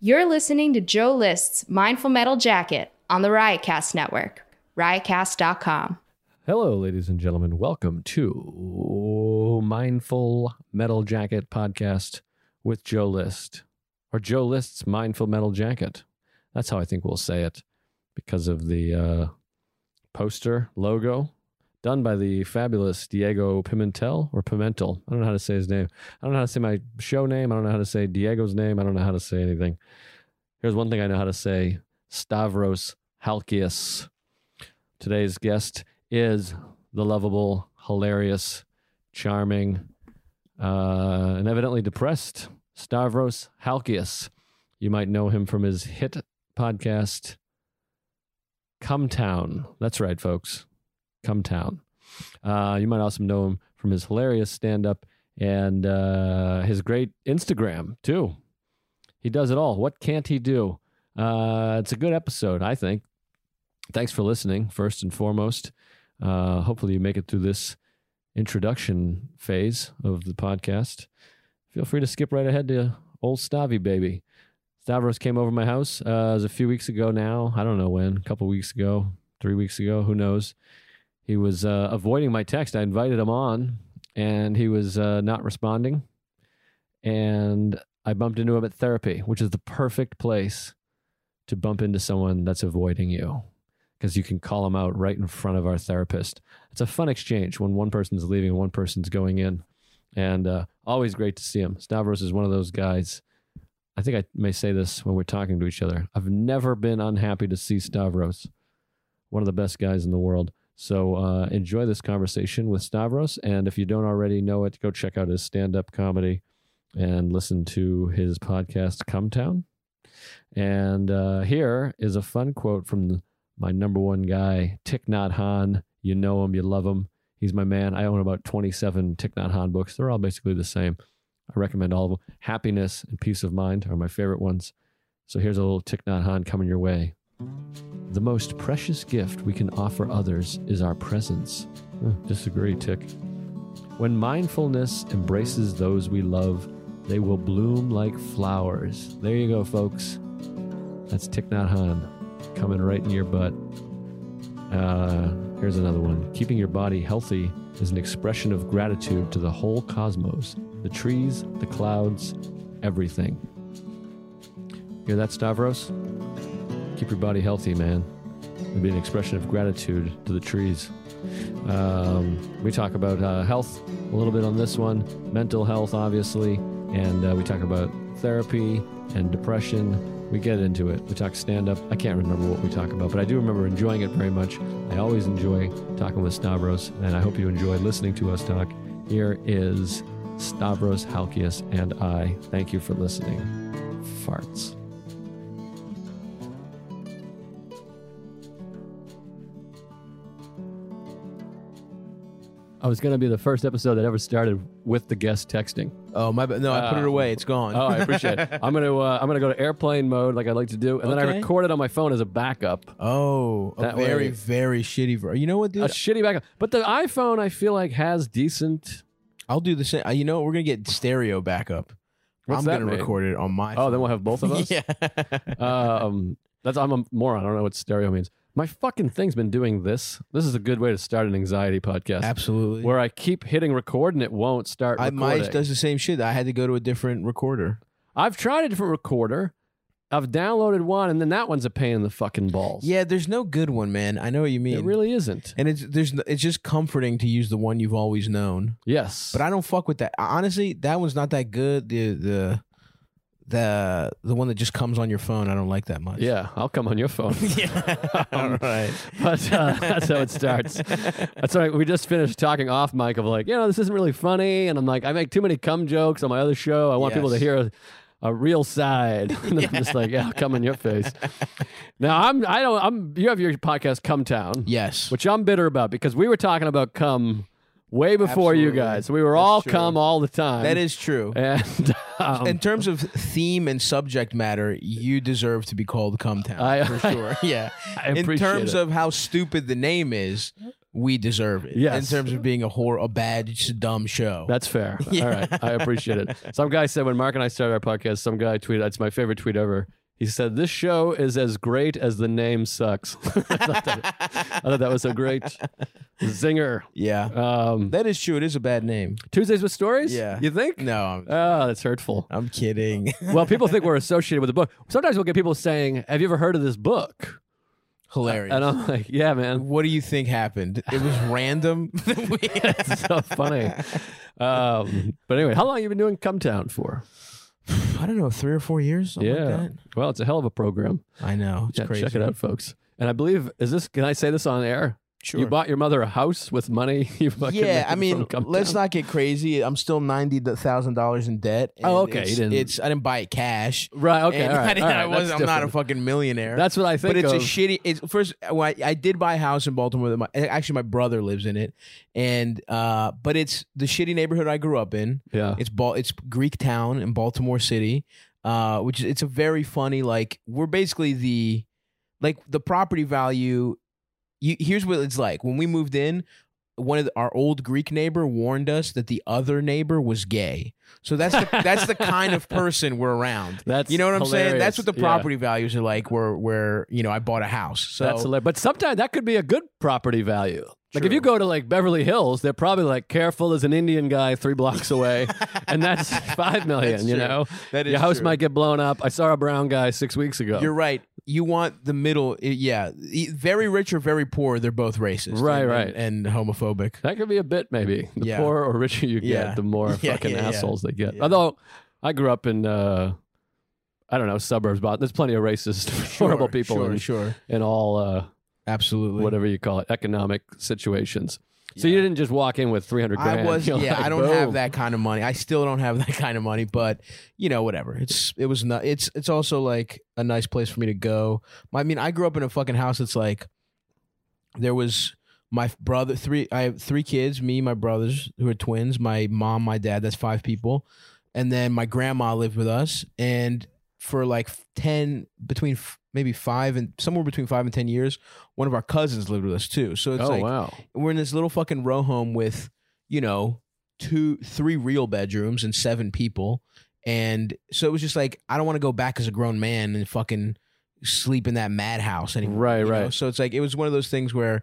You're listening to Joe List's Mindful Metal Jacket on the Riotcast Network, riotcast.com. Hello, ladies and gentlemen. Welcome to Mindful Metal Jacket podcast with Joe List, or Joe List's Mindful Metal Jacket. That's how I think we'll say it because of the uh, poster logo done by the fabulous Diego Pimentel or Pimentel. I don't know how to say his name. I don't know how to say my show name. I don't know how to say Diego's name. I don't know how to say anything. Here's one thing I know how to say Stavros Halkias. Today's guest is the lovable, hilarious, charming, uh, and evidently depressed Stavros Halkias. You might know him from his hit podcast, Cum Town. That's right, folks. Cum Town. Uh, you might also know him from his hilarious stand up and uh, his great Instagram, too. He does it all. What can't he do? Uh, it's a good episode, I think. Thanks for listening, first and foremost. Uh, hopefully, you make it through this introduction phase of the podcast. Feel free to skip right ahead to old Stavi, baby. Stavros came over my house. Uh, it was a few weeks ago now. I don't know when, a couple weeks ago, three weeks ago, who knows. He was uh, avoiding my text. I invited him on, and he was uh, not responding. And I bumped into him at therapy, which is the perfect place to bump into someone that's avoiding you because you can call them out right in front of our therapist. It's a fun exchange when one person's leaving and one person's going in. And uh, always great to see him. Stavros is one of those guys. I think I may say this when we're talking to each other. I've never been unhappy to see Stavros, one of the best guys in the world. So uh, enjoy this conversation with Stavros. And if you don't already know it, go check out his stand up comedy and listen to his podcast, Cum Town. And uh, here is a fun quote from my number one guy, Thich Nhat. You know him, you love him. He's my man. I own about 27 Thich Nhat books. They're all basically the same. I recommend all of them. Happiness and peace of mind are my favorite ones. So here's a little Thich Nhat coming your way. The most precious gift we can offer others is our presence. Uh, disagree, Tick. When mindfulness embraces those we love, they will bloom like flowers. There you go, folks. That's Thich Nhat Hanh coming right in your butt. Uh, here's another one. Keeping your body healthy is an expression of gratitude to the whole cosmos the trees, the clouds, everything. Hear that, Stavros? Keep your body healthy, man. It'd be an expression of gratitude to the trees. Um, we talk about uh, health a little bit on this one, mental health, obviously, and uh, we talk about therapy and depression. We get into it. We talk stand up. I can't remember what we talk about, but I do remember enjoying it very much. I always enjoy talking with Stavros, and I hope you enjoy listening to us talk. Here is Stavros Halkias and I. Thank you for listening. Farts. I was going to be the first episode that ever started with the guest texting. Oh my! No, I put it away. It's gone. Oh, I appreciate it. I'm gonna uh, I'm gonna go to airplane mode like I like to do, and then I Okay. record it on my phone as a backup. oh, a That very, way- very shitty. Ver- you know what, dude? A shitty backup, but the iPhone I feel like has decent. I'll do the same. uh, You know, what? we're gonna get stereo backup. What's I'm that gonna mean? record it on my. Oh, then we'll have both of us. yeah. um, that's I'm a moron. I don't know what stereo means. My fucking thing's been doing this. This is a good way to start an anxiety podcast. Absolutely. Where I keep hitting record and it won't start I, recording. mine does the same shit. I had to go to a different recorder. I've tried a different recorder. I've downloaded one, and then that one's a pain in the fucking balls. Yeah, there's no good one, man. I know what you mean. it really isn't. And it's there's n- it's just comforting to use the one you've always known. Yes, But I don't fuck with that. Honestly, that one's not that good. The the the the one that just comes on your phone, I don't like that much. yeah, I'll come on your phone. yeah. All right. but uh, that's how it starts. That's right. We just finished talking off mic of like, you know, this isn't really funny, and I'm like, I make too many cum jokes on my other show. I want people to hear a, a real side. and I'm just like, yeah, I'll come in your face. Now I'm, I don't, I'm. You have your podcast, Cum Town, Yes. which I'm bitter about because we were talking about cum way before you guys. We were That's all true. cum all the time. That is true. and um, In terms of theme and subject matter, you deserve to be called Cum Town I- for sure. yeah. I In terms it. of how stupid the name is, we deserve it. Yes. In terms of being a whore, a bad, dumb show. That's fair. Yeah. All right. I appreciate it. Some guy said when Mark and I started our podcast, some guy tweeted, it's my favorite tweet ever. He said, This show is as great as the name sucks. I, thought that, I thought that was a great zinger. yeah. Um, That is true. It is a bad name. Tuesdays with Stories? Yeah. You think? No, I'm, Oh, that's hurtful. I'm kidding. Well, people think we're associated with the book. Sometimes we'll get people saying, Have you ever heard of this book? Hilarious. And I'm like, Yeah, man. what do you think happened? It was random. It's so funny. Um, but anyway, how long have you been doing Cum Town for? I don't know, three or four years. like yeah. that? Well, it's a hell of a program. I know. It's Yeah, crazy. check it out, folks. And I believe is this? Can I say this on air? Sure. You bought your mother a house with money. You fucking yeah, I mean, let's not get crazy. I'm still ninety thousand dollars in debt. Oh, okay, It's, didn't- it's I didn't buy it cash. Right. Okay. All I, all right, I wasn't. I'm not a fucking millionaire. That's what I think. but it's a shitty. It's first. Well, I, I did buy a house in Baltimore. That my, actually, my brother lives in it, and uh, but it's the shitty neighborhood I grew up in. yeah. It's Bal- It's Greek Town in Baltimore City, uh, which it's a very funny. Like we're basically the, like the property value. You, here's what it's like when we moved in. One of the, our old Greek neighbor warned us that the other neighbor was gay. So that's the, that's the kind of person we're around. That's You know what I'm saying? That's what the Yeah. property values are like. Where where you know I bought a house. So That's hilarious. But sometimes that could be a good property value. Like if you go to like Beverly Hills, they're probably like, careful, as an Indian guy three blocks away, and that's five million. That's you true. know, that is your house true. might get blown up. I saw a brown guy six weeks ago. You're right. You want the middle. Yeah, E- very rich or very poor. They're both racist. Right, and, right. and, and homophobic. That could be a bit, maybe. The Yeah. poorer or richer you get, Yeah. the more Yeah, fucking yeah, yeah. assholes they get. Yeah. Although I grew up in, uh, I don't know, suburbs, but there's plenty of racist, horrible people Sure, in, sure. in all, uh, Absolutely. whatever you call it, economic situations. So you didn't just walk in with 300 grand. I was. You're Yeah, like, I don't have that kind of money. I still don't have that kind of money. But you know, whatever. It's it was not. It's it's also like a nice place for me to go. I mean, I grew up in a fucking house that's like there was my brother three. I have three kids. Me, my brothers who are twins. My mom, my dad. That's five people, and then my grandma lived with us. And for like ten between f- maybe five and somewhere between five and ten years, one of our cousins lived with us too. So it's Oh, like wow. we're in this little fucking row home with, you know, two, three real bedrooms and seven people. And so it was just like, I don't want to go back as a grown man and fucking sleep in that madhouse anymore. Right, you know? right. So it's like, it was one of those things where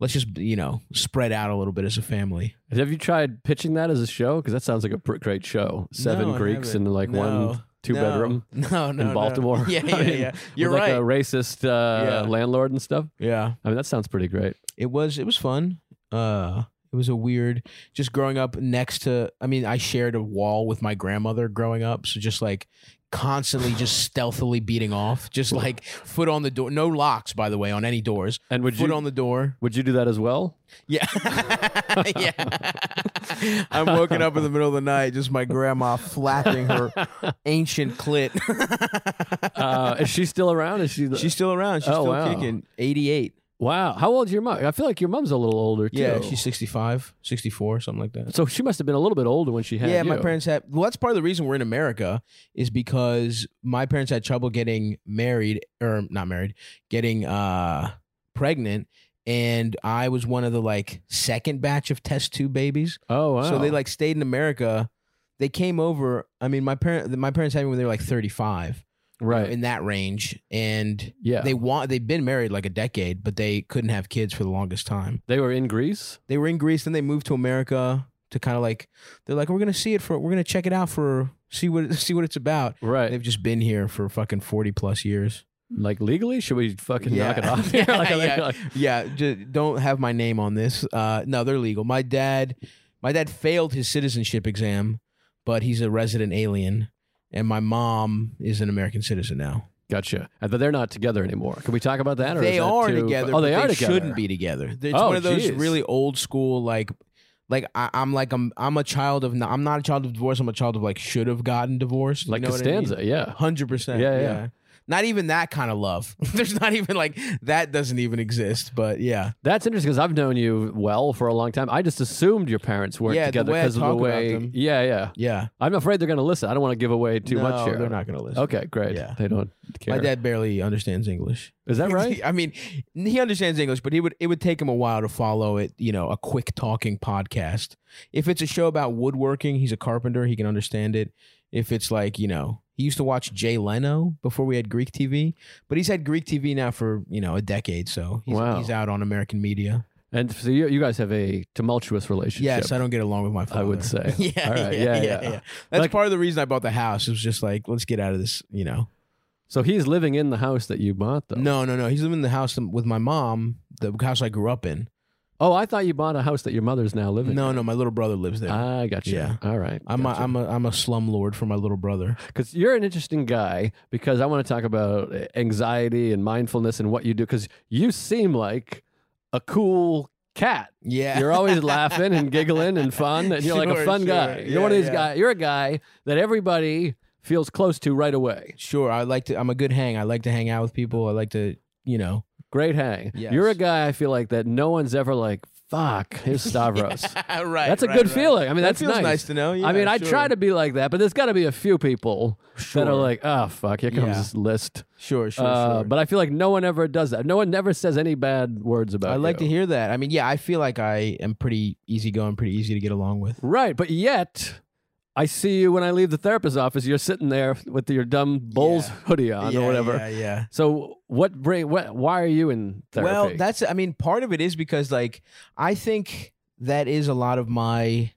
let's just, you know, spread out a little bit as a family. Have you tried pitching that as a show? Because that sounds like a great show. Seven No, Greeks in like No. one two No. bedroom No, no. in no. Baltimore. Yeah, I yeah, mean, yeah. You're with, right. Like a racist uh, Yeah. landlord and stuff. yeah. I mean, that sounds pretty great. it was it was fun uh it was a weird just growing up next to i mean i shared a wall with my grandmother growing up so just like constantly just stealthily beating off just like foot on the door no locks by the way on any doors And would foot you on the door would you do that as well? yeah yeah i'm woken up in the middle of the night just my grandma flapping her ancient clit Uh, is she still around? Is she? she's still around she's Oh, still wow. kicking 88 wow. How old is your mom? I feel like your mom's a little older too. yeah she's 65 64 something like that so she must have been a little bit older when she had yeah, you. my parents had. Well, that's part of the reason we're in America is because my parents had trouble getting married or not married, getting uh pregnant, and I was one of the like second batch of test tube babies. Oh wow. So they like stayed in America. They came over. I mean, my parent, my parents had me when they were like thirty five, right. in that range, and yeah. they want. They've been married like a decade, but they couldn't have kids for the longest time they were in Greece. they were in Greece, then they moved to America to kind of like they're like we're gonna see it for we're gonna check it out for see what see what it's about. Right. They've just been here for fucking forty plus years. like legally, should we fucking Yeah. knock it off? Yeah, Like, yeah. like- Yeah, just don't have my name on this. Uh, no, they're legal. My dad, my dad failed his citizenship exam, but he's a resident alien, and my mom is an American citizen now. Gotcha. But they're not together anymore. Can we talk about that? Or they that are too- together. Oh, they but are they together. Shouldn't be together. It's Oh, one of those geez. really old school like. Like I, I'm like I'm I'm a child of I'm not a child of divorce I'm a child of like should have gotten divorced Like you know what I mean? Costanza. Yeah. Hundred percent. Yeah, Yeah, yeah. Not even that kind of love. There's not even like that doesn't even exist. But yeah, That's interesting because I've known you well for a long time. I just assumed your parents weren't Yeah, together because of the way. Yeah, yeah. yeah. I'm afraid they're going to listen. I don't want to give away too no, much here. They're not gonna listen. Okay, great. Yeah. They don't care. My dad barely understands English. Is that right? I mean, he understands English, but he would it would take him a while to follow it. You know, a quick talking podcast. If it's a show about woodworking, he's a carpenter. He can understand it. If it's like you know, he used to watch Jay Leno before we had Greek TV, but he's had Greek TV now for you know a decade. So he's, Wow. he's out on American media. And so you, you guys have a tumultuous relationship. Yes, I don't get along with my father. I would say. yeah, All right, yeah, yeah, yeah, yeah. That's Like- part of the reason I bought the house. It was just like, let's get out of this. You know, So he's living in the house that you bought, though. no, no, no. He's living in the house with my mom, the house I grew up in. Oh, I thought you bought a house that your mother's now living. In. No, no, my little brother lives there. Ah, I got you. Yeah. All right. I'm a, I'm a I'm a slum lord for my little brother. because you're an interesting guy. Because I want to talk about eh, anxiety and mindfulness and what you do. Because you seem like a cool cat. Yeah, You're always laughing and giggling and fun, and you're like a fun sure. guy. You're Yeah, one of these yeah. guys. You're a guy that everybody feels close to right away. sure. I like to. I'm a good hang. I like to hang out with people. I like to, you know. Great hang. Yes. You're a guy I feel like that no one's ever like, fuck, here's Stavros. right. That's a right, good right. fefeeling. I mean, That that's feels nice. nice to know. I mean, Yeah, I try to be like that, but there's got to be a few people Sure. that are like, oh, fuck, here comes Yeah. this list. Sure, sure, Uh, sure. But I feel like no one ever does that. No one never says any bad words about I like you. to hear that. I mean, yeah, I feel like I am pretty easygoing, pretty easy to get along with. Right, but yet I see you when I leave the therapist's office. You're sitting there with your dumb Bulls Yeah. hoodie on yeah, or whatever. Yeah, yeah. So what bring? What? Why are you in therapy? Well, that's I mean, part of it is because like I think that is a lot of my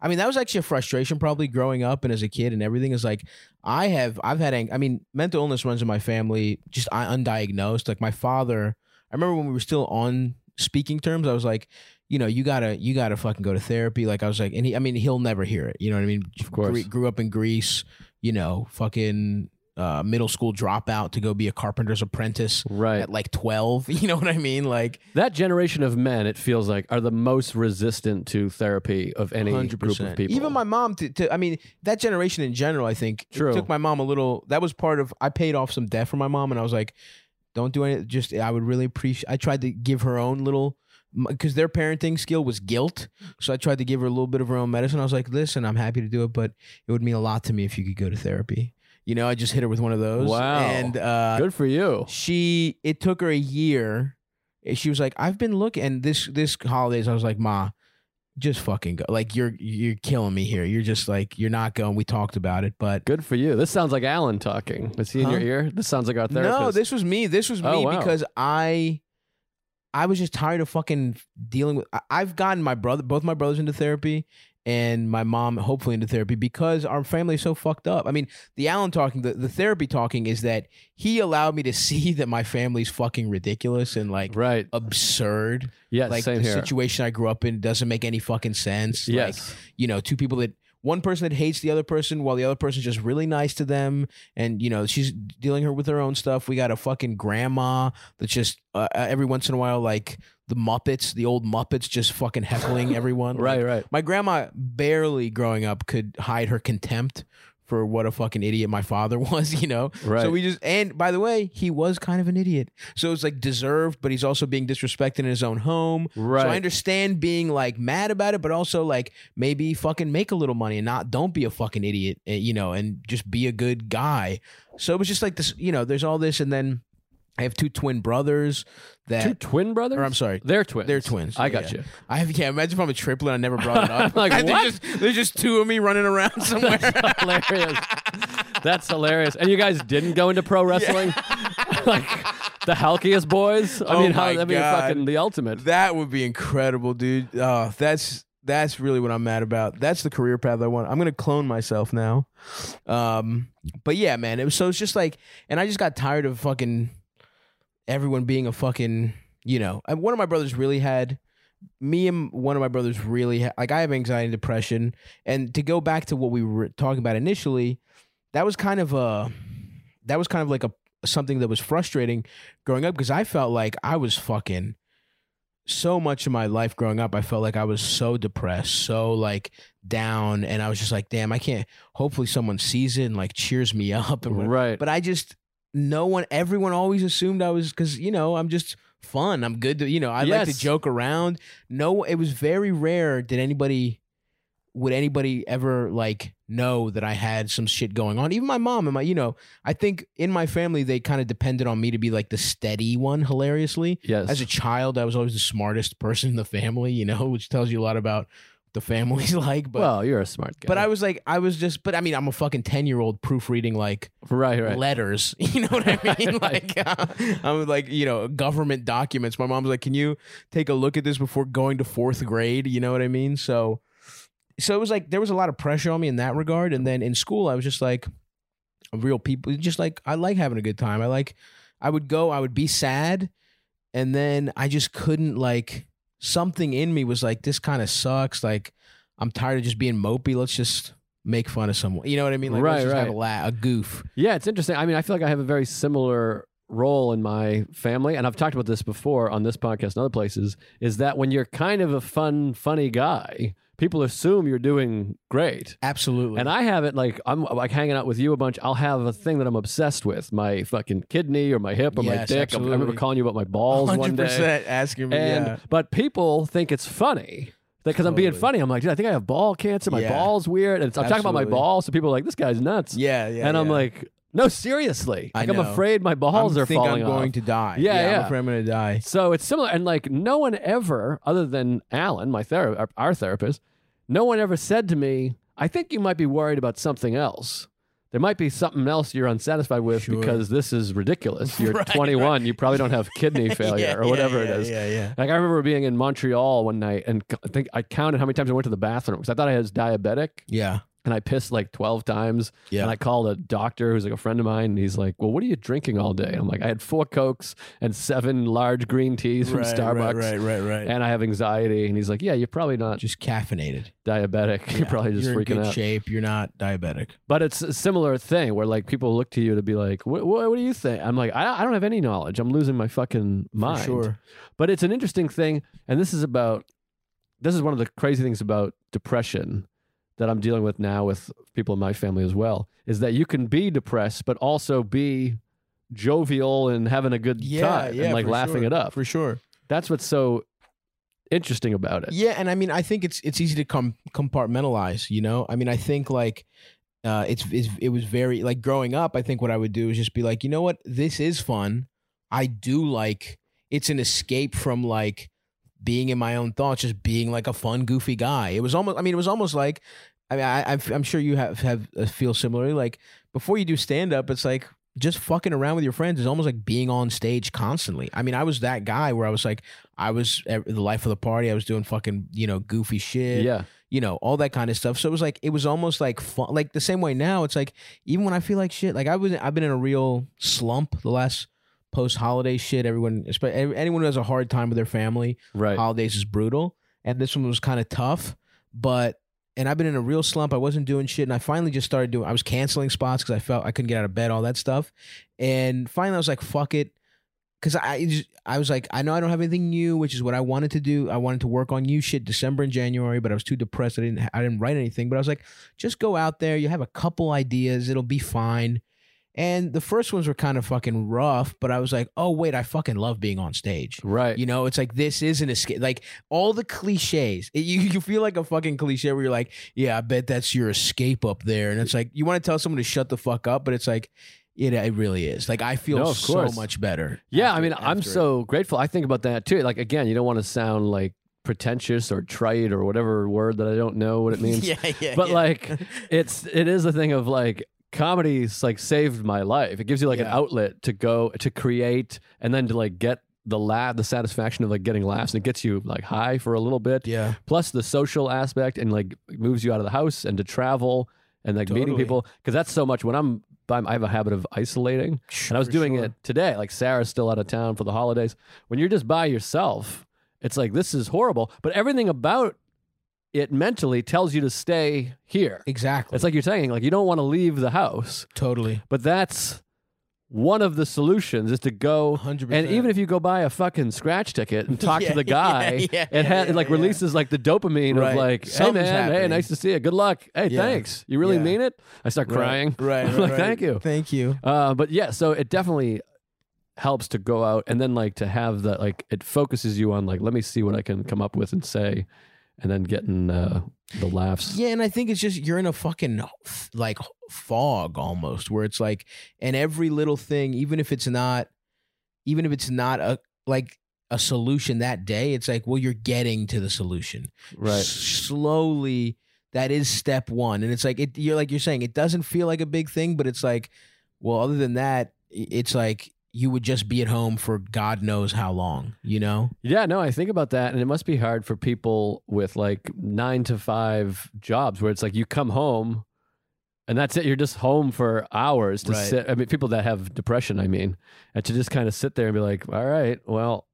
I mean, that was actually a frustration probably growing up and as a kid and everything is like I have I've had I mean, mental illness runs in my family just I undiagnosed. Like my father, I remember when we were still on speaking terms, I was like, you know, you gotta you gotta fucking go to therapy. Like I was like, and he, I mean, he'll never hear it. You know what I mean? Of course. Gre- grew up in Greece. You know, fucking uh, middle school dropout to go be a carpenter's apprentice right. at like 12 you know what i mean like That generation of men, it feels like, are the most resistant to therapy of any 100% group of people. even my mom to, to i mean that generation in general i think True. took my mom a little that was part of i paid off some debt for my mom and i was like don't do anything just i would really appreciate i tried to give her own little because their parenting skill was guilt so i tried to give her a little bit of her own medicine i was like listen i'm happy to do it but it would mean a lot to me if you could go to therapy you know i just hit her with one of those Wow. and uh good for you. she it took her a year she was like i've been looking and this this holidays i was like ma just fucking go like you're you're killing me here you're just like you're not going we talked about it but Good for you. This sounds like Alan talking. Is he in your ear? This sounds like our therapist. no this was me this was me Oh, wow. because i i was just tired of fucking dealing with I- i've gotten my brother both my brothers into therapy and my mom hopefully into therapy because our family is so fucked up. I mean, the Alan talking, the, the therapy talking is that he allowed me to see that my family's fucking ridiculous and like right. absurd. Yeah, like same the here. situation I grew up in doesn't make any fucking sense. yes. Like, you know, two people that one person that hates the other person while the other person's just really nice to them and you know, she's dealing her with her own stuff. We got a fucking grandma that's just uh, uh, every once in a while like the Muppets, the old Muppets just fucking heckling everyone. right, Like, right. my grandma barely growing up could hide her contempt for what a fucking idiot my father was, you know? Right. So we just and by the way, he was kind of an idiot. So it's like deserved, but he's also being disrespected in his own home. Right. So I understand being like mad about it, but also like maybe fucking make a little money and not don't be a fucking idiot, eh, you know, and just be a good guy. So it was just like this, you know, there's all this and then I have two twin brothers that Two twin brothers? or I'm sorry. They're twins. They're twins. I got yeah. you. I have yeah. Imagine if I'm a triplet. I never brought it up. Like, there's what? Just, there's just two of me running around somewhere. hilarious. That's hilarious. And you guys didn't go into pro wrestling? like the Halkias boys? I Oh mean, how that'd be fucking the ultimate. that would be incredible, dude. Oh, that's that's really what I'm mad about. That's the career path I want. I'm gonna clone myself now. Um, but yeah, man. It was so it's just like, and I just got tired of fucking everyone being a fucking. You know, and one of my brothers really had. Me and one of my brothers really ha- like I have anxiety and depression, and to go back to what we were talking about initially, that was kind of a, that was kind of like a something that was frustrating growing up because I felt like I was fucking so much of my life growing up, I felt like I was so depressed, so like down, and I was just like, damn, I can't. Hopefully, someone sees it and like cheers me up. And. Right. But I just no one, everyone always assumed I was because you know I'm just fun. I'm good to you know I like to joke around. No, it was very rare did anybody would anybody ever like know that I had some shit going on. Even my mom and my you know I think in my family they kind of depended on me to be like the steady one. Hilariously, Yes. as a child, I was always the smartest person in the family. You know, which tells you a lot about the family's like. But well, you're a smart guy. but I was like, I was just, but I mean, I'm a fucking 10 year old proofreading like right, right. letters. You know what I mean? Like, uh, I'm like, you know, government documents. My mom's like, can you take a look at this before going to fourth grade? You know what I mean? So, so it was like, there was a lot of pressure on me in that regard. And then in school, I was just like, real people, just like, I like having a good time. I like, I would go, I would be sad. And then I just couldn't like, something in me was like, this kind of sucks. Like, I'm tired of just being mopey. Let's just make fun of someone. You know what I mean? Like, Right, let's just have a, la- a goof. Yeah, it's interesting. I mean, I feel like I have a very similar role in my family, and I've talked about this before on this podcast and other places. Is that when you're kind of a fun, funny guy, people assume you're doing great. Absolutely. And I have it like I'm like hanging out with you a bunch. I'll have a thing that I'm obsessed with, my fucking kidney or my hip or my Yes, dick. I remember absolutely. calling you about my balls one day. asking me. And yeah. but people think it's funny. Because I'm being funny, I'm like, dude, I think I have ball cancer. My Yeah. balls weird, and I'm talking about my Absolutely. balls. So people are like, this guy's nuts. Yeah, yeah. and I'm like, no, seriously. I Like, I'm know. afraid my balls I are think falling I'm going off. to die. Yeah, yeah. I'm afraid I'm going to die. So it's similar, and like no one ever, other than Alan, my therapist, our therapist, no one ever said to me, "I think you might be worried about something else. There might be something else you're unsatisfied with Sure. because this is ridiculous. You're Right, 21, you probably don't have kidney failure Yeah, or whatever yeah, it is." Yeah, yeah. Like I remember being in Montreal one night, and I think I counted how many times I went to the bathroom because I thought I was diabetic, Yeah. And I pissed like 12 times. Yeah. And I called a doctor who's like a friend of mine, and he's like, "Well, what are you drinking all day?" And I'm like, "I had four cokes and seven large green teas from right, Starbucks, Right, right, right, right. and I have anxiety." And he's like, "Yeah, you're probably not just caffeinated. diabetic. You're probably just You're in freaking good out." shape. You're not diabetic. But it's a similar thing where like people look to you to be like, "What, what, what do you think?" I'm like, I, "I don't have any knowledge. I'm losing my fucking mind." For sure. But it's an interesting thing, and this is about this is one of the crazy things about depression that I'm dealing with now with people in my family as well, is that you can be depressed but also be jovial and having a good Yeah, time yeah. and like laughing sure. it up. For sure. That's what's so interesting about it. Yeah, and I mean, I think it's it's easy to com- compartmentalize. You know, I mean, I think like uh, it's, it's it was very like growing up. I think what I would do is just be like, you know what, this is fun. I do like it's an escape from like being in my own thoughts, just being like a fun, goofy guy. It was almost. I mean, it was almost like. I mean, I, I'm sure you have have uh, feel similarly. Like before you do stand up, it's like just fucking around with your friends is almost like being on stage constantly. I mean, I was that guy where I was like, I was the life of the party. I was doing fucking, you know, goofy shit, Yeah. you know, all that kind of stuff. So it was like, it was almost like fun. Like the same way now, it's like, even when I feel like shit, like I was, I've been in a real slump the last post holiday shit. Everyone, anyone who has a hard time with their family, Right. holidays is brutal. And this one was kind of tough, but and I've been in a real slump. I wasn't doing shit, and I finally just started doing. I was canceling spots because I felt I couldn't get out of bed, all that stuff. And finally, I was like, "Fuck it," because I just, I was like, I know I don't have anything new, which is what I wanted to do. I wanted to work on new shit December and January, but I was too depressed. I didn't I didn't write anything. But I was like, just go out there. You have a couple ideas. It'll be fine. And the first ones were kind of fucking rough, but I was like, oh wait, I fucking love being on stage. Right. You know, it's like this is an escape. Like all the cliches, it, you you feel like a fucking cliche where you're like, yeah, I bet that's your escape up there, and it's like you want to tell someone to shut the fuck up, but it's like, it it really is. Like I feel No, so much better. Yeah, after- I mean, I'm it. so grateful. I think about that too. Like again, you don't want to sound like pretentious or trite or whatever word that I don't know what it means. yeah, yeah. but yeah. like it's it is a thing of like comedy's like saved my life. It gives you like an outlet to go to create and then to like get the laugh the satisfaction of like getting laughs and it gets you like high for a little bit. yeah, Plus the social aspect and like moves you out of the house and to travel and like meeting people because that's so much when I'm I'm- I have a habit of isolating and I was For doing sure. it today. Like Sarah's still out of town for the holidays. When you're just by yourself, it's like this is horrible. But everything about it mentally tells you to stay here. exactly. It's like you're saying, like you don't want to leave the house, totally. but that's one of the solutions is to go 100%. and even if you go buy a fucking scratch ticket and talk Yeah, to the guy, yeah, yeah, it, ha- it like releases like the dopamine Right. of like, hey Something's man, hey, nice to see you. Good luck. Hey, thanks. You really mean it? I start crying. Right. Right, like, right. thank you. Thank you. Uh, but yeah, so it definitely helps to go out and then like to have that like it focuses you on like let me see what I can come up with and say, and then getting uh, the laughs. Yeah, and I think it's just you're in a fucking like fog almost, where it's like, and every little thing, even if it's not, even if it's not a like a solution that day, it's like, well, you're getting to the solution Right. S- slowly. That is step one, and it's like it. You're like you're saying, it doesn't feel like a big thing, but it's like, well, other than that, it's like you would just be at home for God knows how long, you know? Yeah, no, I think about that, and it must be hard for people with like nine to five jobs where it's like you come home and that's it. You're just home for hours to Right. sit. I mean, people that have depression, I mean, and to just kind of sit there and be like, all right, well,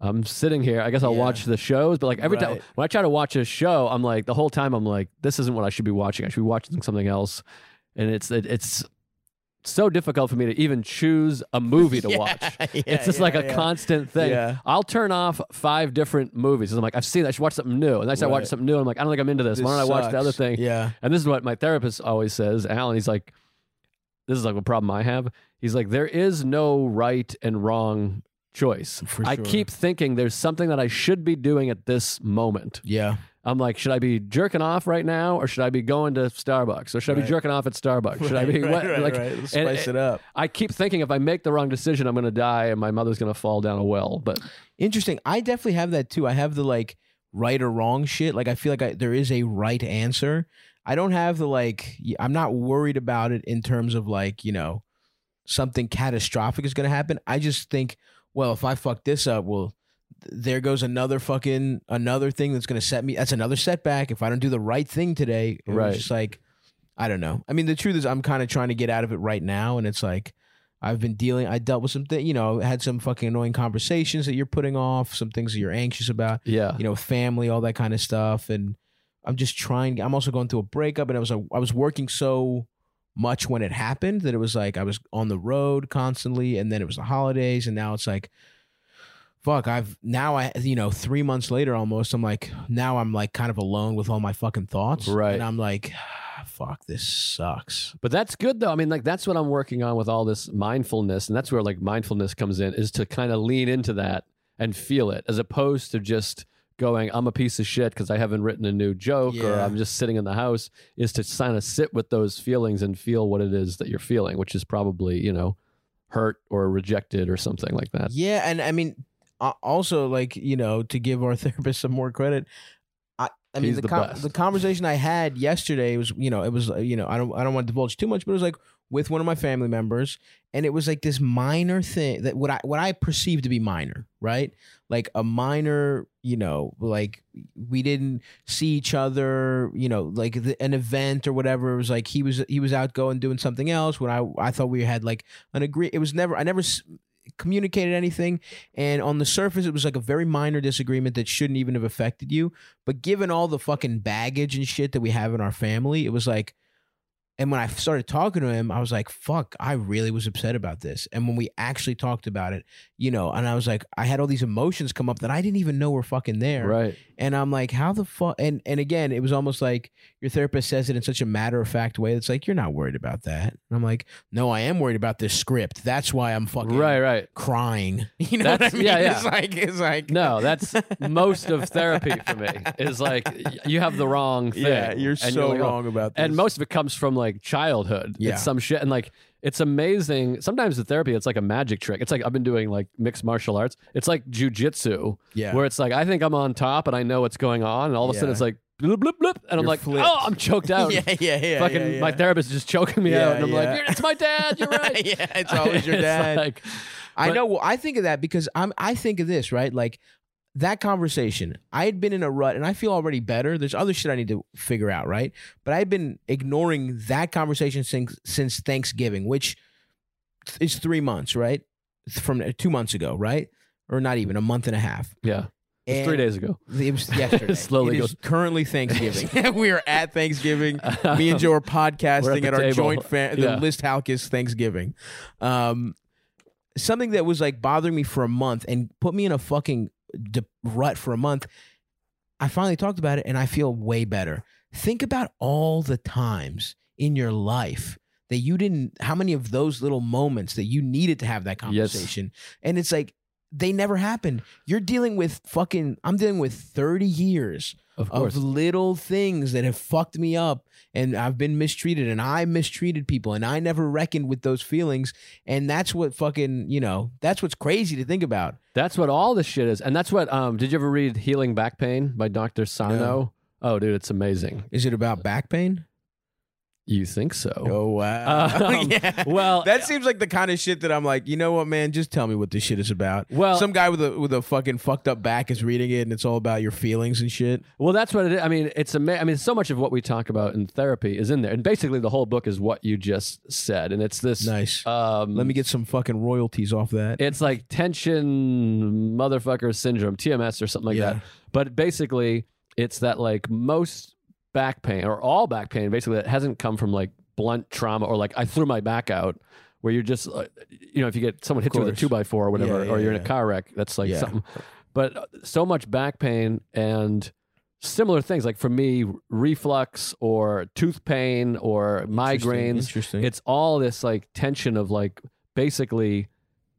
I'm sitting here. I guess I'll Yeah. watch the shows, but like every time when I try to watch a show, I'm like, the whole time I'm like, this isn't what I should be watching. I should be watching something else. And it's, it, it's, so difficult for me to even choose a movie to Yeah, watch. yeah, it's just yeah, like a constant thing. I'll turn off five different movies. I'm like, I've seen. that. I should watch something new, and then I start watching Right. something new. And I'm like, I don't think I'm into this. Why don't I watch the other thing? Yeah. And this is what my therapist always says, Alan. He's like, this is like a problem I have. He's like, there is no right and wrong choice. For I keep thinking there's something that I should be doing at this moment. Yeah. I'm like, should I be jerking off right now, or should I be going to Starbucks, or should I be jerking off at Starbucks? Should I be right, what? right, like? right. Let's and- spice it up. I keep thinking if I make the wrong decision, I'm going to die, and my mother's going to fall down a well. But Interesting. I definitely have that too. I have the like right or wrong shit. Like I feel like I, there is a right answer. I don't have the like. I'm not worried about it in terms of like you know something catastrophic is going to happen. I just think, well, if I fuck this up, well, there goes another fucking another thing that's going to set me. That's another setback. If I don't do the right thing today, it was Right. Just like I don't know. I mean, the truth is, I'm kind of trying to get out of it right now, and it's like. I've been dealing. I dealt with some, things, you know, had some fucking annoying conversations that you're putting off, some things that you're anxious about, yeah, you know, family, all that kind of stuff. And I'm just trying. I'm also going through a breakup, and I was I was working so much when it happened that it was like I was on the road constantly, and then it was the holidays, and now it's like, fuck. I've now I you know three months later almost. I'm like now I'm like kind of alone with all my fucking thoughts, Right. And I'm like, fuck, this sucks. But that's good though. I mean, like that's what I'm working on with all this mindfulness, and that's where like mindfulness comes in, is to kind of lean into that and feel it, as opposed to just going, "I'm a piece of shit" because I haven't written a new joke, or I'm just sitting in the house. Is to kind of sit with those feelings and feel what it is that you're feeling, which is probably you know hurt or rejected or something like that. Yeah, and I mean, also like you know, to give our therapist some more credit, I, I mean, the the best. the conversation I had yesterday was, you know, it was, uh, you know, I don't, I don't want to divulge too much, but it was like with one of my family members, and it was like this minor thing that what I what I perceived to be minor, right? Like a minor, you know, like we didn't see each other, you know, like the, an event or whatever. It was like he was he was out going doing something else when I I thought we had like an agree. It was never I never s- communicated anything, and on the surface it was like a very minor disagreement that shouldn't even have affected you. But given all the fucking baggage and shit that we have in our family, it was like. And when I started talking to him, I was like, fuck, I really was upset about this. And when we actually talked about it, you know, and I was like, I had all these emotions come up that I didn't even know were fucking there. Right. And I'm like, how the fuck? And and again, it was almost like your therapist says it in such a matter of fact way. It's like you're not worried about that. And I'm like, no, I am worried about this script. That's why I'm fucking Right. Right. crying. You know That's- what I mean? yeah, yeah. It's like it's like No, that's most of therapy for me. Is like you have the wrong thing. yeah, you're so like, oh, wrong about this. and most of it comes from like childhood. Yeah. It's some shit. And like, it's amazing. Sometimes the therapy, it's like a magic trick. It's like I've been doing like mixed martial arts. It's like jujitsu, yeah, where it's like I think I'm on top and I know what's going on. And all of a sudden Yeah. it's like, blip, blip, blip. And I'm You're like, flipped. oh, I'm choked out. yeah, yeah, yeah. Fucking yeah, yeah. my therapist is just choking me Yeah, out. And I'm yeah. like, it's my dad. You're right. yeah, it's always your It's dad. like, I But- know. I think of that because I'm. I think of this right, like that conversation. I had been in a rut, and I feel already better. There's other shit I need to figure out, right? But I had been ignoring that conversation since since Thanksgiving, which is three months, right? From two months ago, right? Or not even a month and a half. yeah. Three days ago. It was yesterday. Slowly It is goes- currently Thanksgiving. we are at Thanksgiving. Me and Joe are podcasting at at, our table. joint fa- the Yeah. List Halkias Thanksgiving. Um, something that was like bothering me for a month and put me in a fucking de- rut for a month. I finally talked about it and I feel way better. Think about all the times in your life that you didn't, how many of those little moments that you needed to have that Yes. conversation. And it's like, they never happened. You're dealing with fucking, I'm dealing with 30 years Of of little things that have fucked me up and I've been mistreated and I mistreated people and I never reckoned with those feelings. And that's what fucking, you know, that's what's crazy to think about. That's what all this shit is. And that's what um did you ever read Healing Back Pain by Dr. Sarno? No. Oh dude, it's amazing. Is it about back pain? You think so? Oh wow. Um, yeah. well- that seems like the kind of shit that I'm like, you know what, man? Just tell me what this shit is about. Well- some guy with a with a fucking fucked up back is reading it, and it's all about your feelings and shit. Well, that's what it is. I mean, it's ama- I mean, so much of what we talk about in therapy is in there, and basically the whole book is what you just said, and it's this. Nice. Um, Let me get some fucking royalties off that. It's like tension motherfucker syndrome, TMS or something like Yeah. that. But basically, it's that like most back pain or all back pain, basically, that hasn't come from like blunt trauma or like I threw my back out. Where you're just, uh, you know, if you get someone hits you with a two by four or whatever, Yeah, yeah, or you're in a car wreck, that's like Yeah. something. But uh, so much back pain and similar things, like for me, reflux or tooth pain or migraines, Interesting. it's all this like tension of like basically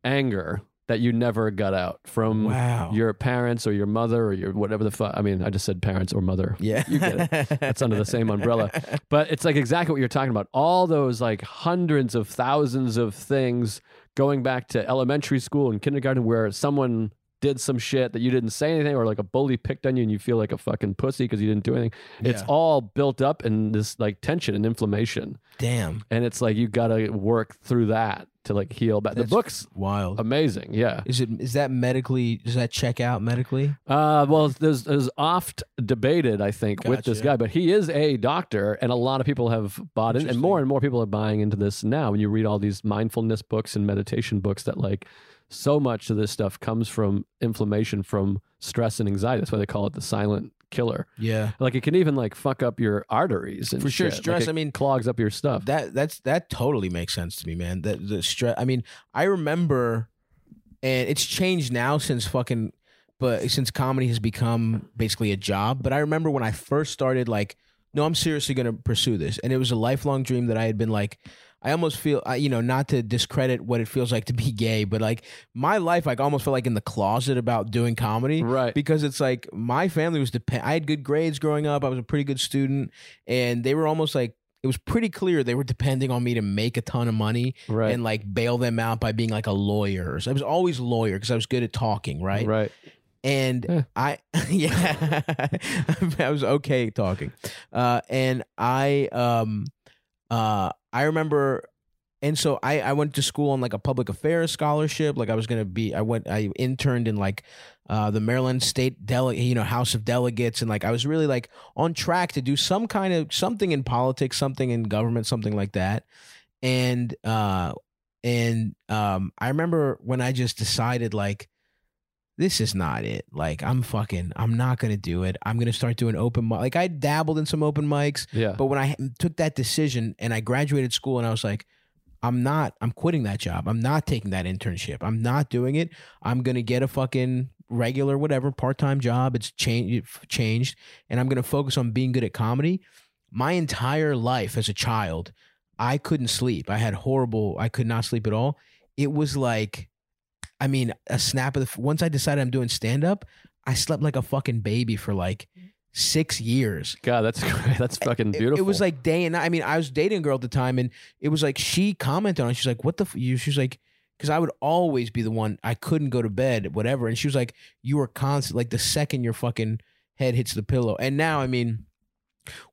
anger that you never got out from wow. your parents or your mother or your whatever the fuck. I mean, I just said parents or mother. yeah, you get it. That's under the same umbrella. But it's like exactly what you're talking about. All those like hundreds of thousands of things going back to elementary school and kindergarten where someone did some shit that you didn't say anything or like a bully picked on you and you feel like a fucking pussy because you didn't do anything. It's all built up in this like tension and inflammation. Damn, And it's like you got to work through that to like heal back. The That's book's wild. amazing. Yeah. Is it is that medically? Does that check out medically? Uh, well, there's, there's oft debated, I think, with this guy, but he is a doctor, and a lot of people have bought in, and more and more people are buying into this now. When you read all these mindfulness books and meditation books, that like so much of this stuff comes from inflammation, from stress and anxiety. That's why they call it the silent killer. Yeah, Like it can even like fuck up your arteries and For sure, shit. Like, stress, it I mean, clogs up your stuff. that that's that totally makes sense to me, man. That the stress. I mean, I remember, and it's changed now since fucking, but since comedy has become basically a job. But I remember when I first started, like, no, I'm seriously gonna pursue this, and it was a lifelong dream that I had been like. I almost feel, you know, not to discredit what it feels like to be gay, but like my life, like almost felt like in the closet about doing comedy, Right. Because it's like my family was depend. I had good grades growing up. I was a pretty good student, and they were almost like it was pretty clear they were depending on me to make a ton of money right. and like bail them out by being like a lawyer. So I was always lawyer because I was good at talking, right? Right. And Yeah. I, yeah, I was okay talking. Uh, and I, um, uh, I remember, and so I, I went to school on like a public affairs scholarship. Like I was gonna be, I went, I interned in like, uh, the Maryland State Delegate, you know, House of Delegates, and like I was really like on track to do some kind of something in politics, something in government, something like that. And, uh, and um, I remember when I just decided like this is not it. Like I'm fucking I'm not going to do it. I'm going to start doing open mic. Like I dabbled in some open mics, Yeah. but when I took that decision and I graduated school and I was like I'm not I'm quitting that job. I'm not taking that internship. I'm not doing it. I'm going to get a fucking regular whatever part-time job. It's changed changed and I'm going to focus on being good at comedy. My entire life as a child, I couldn't sleep. I had horrible I could not sleep at all. It was like I mean, a snap of the once I decided I'm doing stand up, I slept like a fucking baby for like six years. God, that's. That's fucking It- beautiful. It, was like day and night. I mean, I was dating a girl at the time, and it was like she commented on. it. She's like, "What the?" F-? you?" She's like, "Because I would always be the one. I couldn't go to bed, whatever." And she was like, "You were constant. Like the second your fucking head hits the pillow." And now, I mean.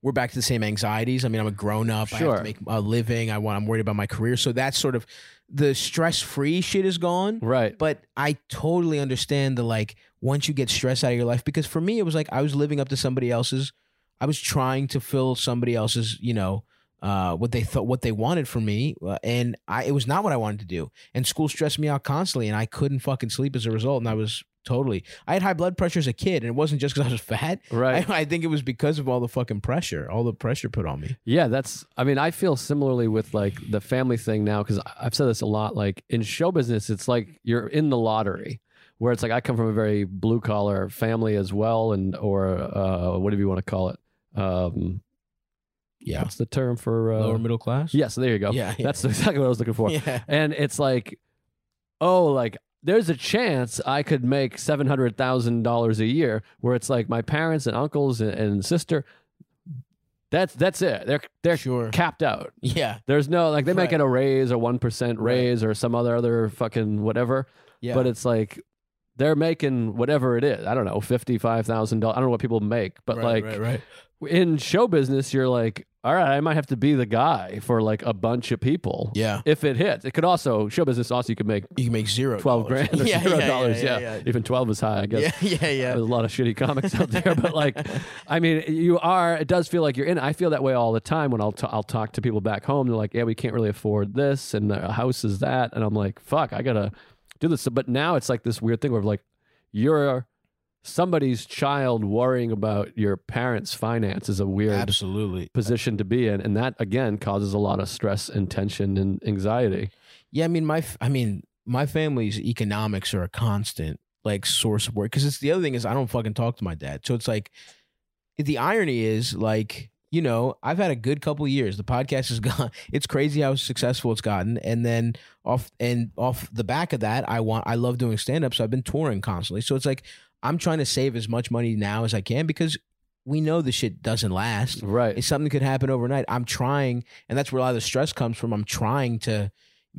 We're back to the same anxieties. I mean, I'm a grown up. I have Sure. to make a living. I want. I'm worried about my career. So that's sort of the stress free shit is gone right. but I totally understand the like once you get stress out of your life because for me it was like I was living up to somebody else's I was trying to fill somebody else's, you know, uh, what they thought, what they wanted from me, uh, and I it was not what I wanted to do. And school stressed me out constantly, and I couldn't fucking sleep as a result. And I was totally, I had high blood pressure as a kid, and it wasn't just because I was fat. Right. I, I think it was because of all the fucking pressure, all the pressure put on me. Yeah, that's. I mean, I feel similarly with like the family thing now because I've said this a lot. Like in show business, it's like you're in the lottery, where it's like I come from a very blue collar family as well, and or uh, whatever you want to call it. Um, Yeah, What's the term for uh, lower middle class. Yeah, so there you go. Yeah, yeah. That's exactly what I was looking for. yeah, And it's like, oh, like there's a chance I could make seven hundred thousand dollars a year. Where it's like my parents and uncles and, and sister. That's that's it. They're they're sure. capped out. Yeah, There's no like they might get a raise or one percent Right. raise or some other other fucking whatever. yeah. But it's like they're making whatever it is. I don't know fifty five thousand dollars. I don't know what people make, but right, like right, right. In show business, you're like, all right, I might have to be the guy for like a bunch of people. Yeah, If it hits, it could also show business. Also, you could make you can make zero. twelve grand or yeah, zero yeah, dollars. Yeah, Yeah, yeah, even twelve is high. I guess yeah, yeah, yeah. there's a lot of shitty comics out there, but like, I mean, you are. It does feel like you're in. I feel that way all the time when I'll t- I'll talk to people back home. They're like, yeah, we can't really afford this, and the house is that, and I'm like, fuck, I gotta do this. But now it's like this weird thing where like you're somebody's child worrying about your parents' finance is a weird Absolutely. position to be in, and that again causes a lot of stress and tension and anxiety. Yeah, I mean my I mean my family's economics are a constant like source of work because it's the other thing is I don't fucking talk to my dad. So it's like the irony is like you know I've had a good couple years. The podcast has gone. It's crazy how successful it's gotten, and then off and off the back of that, I want I love doing stand up, so I've been touring constantly. So it's like I'm trying to save as much money now as I can because we know the shit doesn't last. Right. It's something could happen overnight. I'm trying, and that's where a lot of the stress comes from. I'm trying to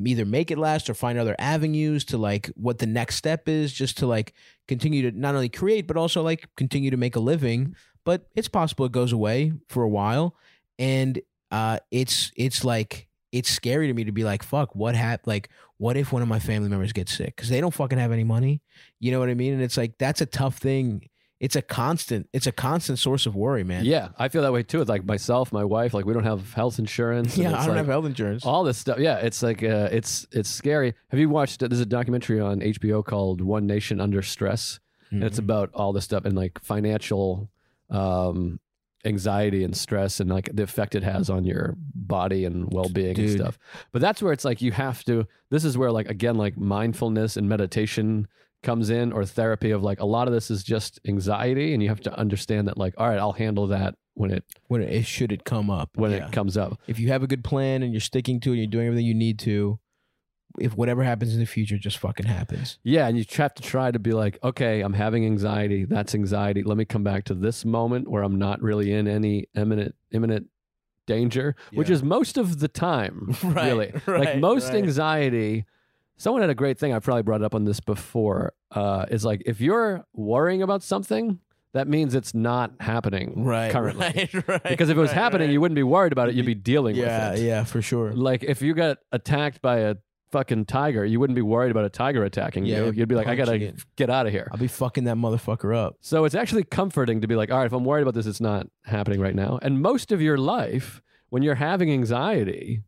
either make it last or find other avenues to like what the next step is, just to like continue to not only create but also like continue to make a living. But it's possible it goes away for a while, and uh, it's it's like it's scary to me to be like, fuck, what hap Like, what if one of my family members gets sick because they don't fucking have any money? You know what I mean? And it's like that's a tough thing. It's a constant. It's a constant source of worry, man. Yeah, I feel that way too. it's like myself, my wife, like we don't have health insurance. Yeah, I don't like have health insurance. all this stuff. Yeah, it's like uh, it's it's scary. Have you watched? There's a documentary on HBO called "One Nation Under Stress," and it's Mhm. about all this stuff and like financial um, anxiety and stress and like the effect it has on your body and well-being and stuff. But that's where it's like you have to. This is where like again like mindfulness and meditation comes in or therapy of like a lot of this is just anxiety and you have to understand that like all right I'll handle that when it when it should it come up. when Yeah. it comes up if you have a good plan and you're sticking to it, and you're doing everything you need to. If whatever happens in the future just fucking happens. Yeah, and you have to try to be like, okay, I'm having anxiety. That's anxiety. Let me come back to this moment where I'm not really in any imminent imminent danger, which is most of the time, Right, really. like most right. anxiety. Someone had a great thing. I probably brought it up on this before. Uh, is like if you're worrying about something, that means it's not happening currently. Right, right, Because if it was right, happening, right. you wouldn't be worried about it. You'd be dealing yeah, with it. Yeah, yeah, for sure. Like if you got attacked by a fucking tiger, you wouldn't be worried about a tiger attacking Yeah, you. You'd be like, I gotta punching it. get out of here. I'll be fucking that motherfucker up. So it's actually comforting to be like, all right, if I'm worried about this, it's not happening right now. And most of your life, when you're having anxiety,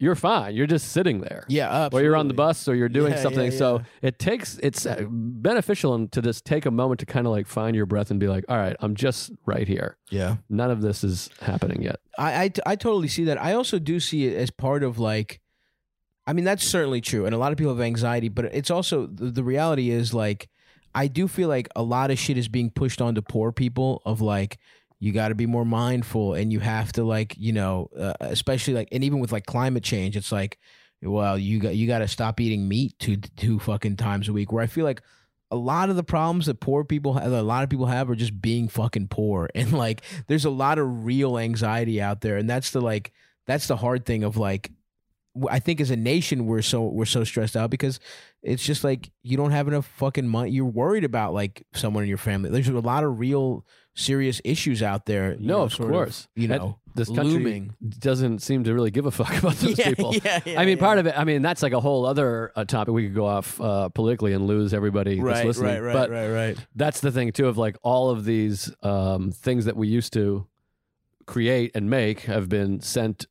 you're fine. You're just sitting there. Yeah, Or you're on the absolutely. bus or you're doing Yeah, something. yeah, So yeah. it takes, it's uh, beneficial to just take a moment to kind of like find your breath and be like, all right, I'm just right here. Yeah. None of this is happening yet. I, I I totally see that. I also do see it as part of like, I mean that's certainly true, and a lot of people have anxiety, but it's also the, the reality is like, I do feel like a lot of shit is being pushed onto poor people of like. You got to be more mindful, and you have to like you know, uh, especially like, and even with like climate change, it's like, well, you got you got to stop eating meat two two fucking times a week. Where I feel like a lot of the problems that poor people have, a lot of people have, are just being fucking poor, and like there's a lot of real anxiety out there, and that's the like that's the hard thing of like I think as a nation we're so we're so stressed out because it's just like you don't have enough fucking money. You're worried about like someone in your family. There's a lot of real serious issues out there. No, know, of course. you That- know, This country looming. doesn't seem to really give a fuck about those yeah, people. Yeah, yeah, I mean, part of it. I mean, that's like a whole other uh, topic. We could go off uh, politically and lose everybody that's right, listening. right, right, but right, right. that's the thing too of like all of these um, things that we used to create and make have been sent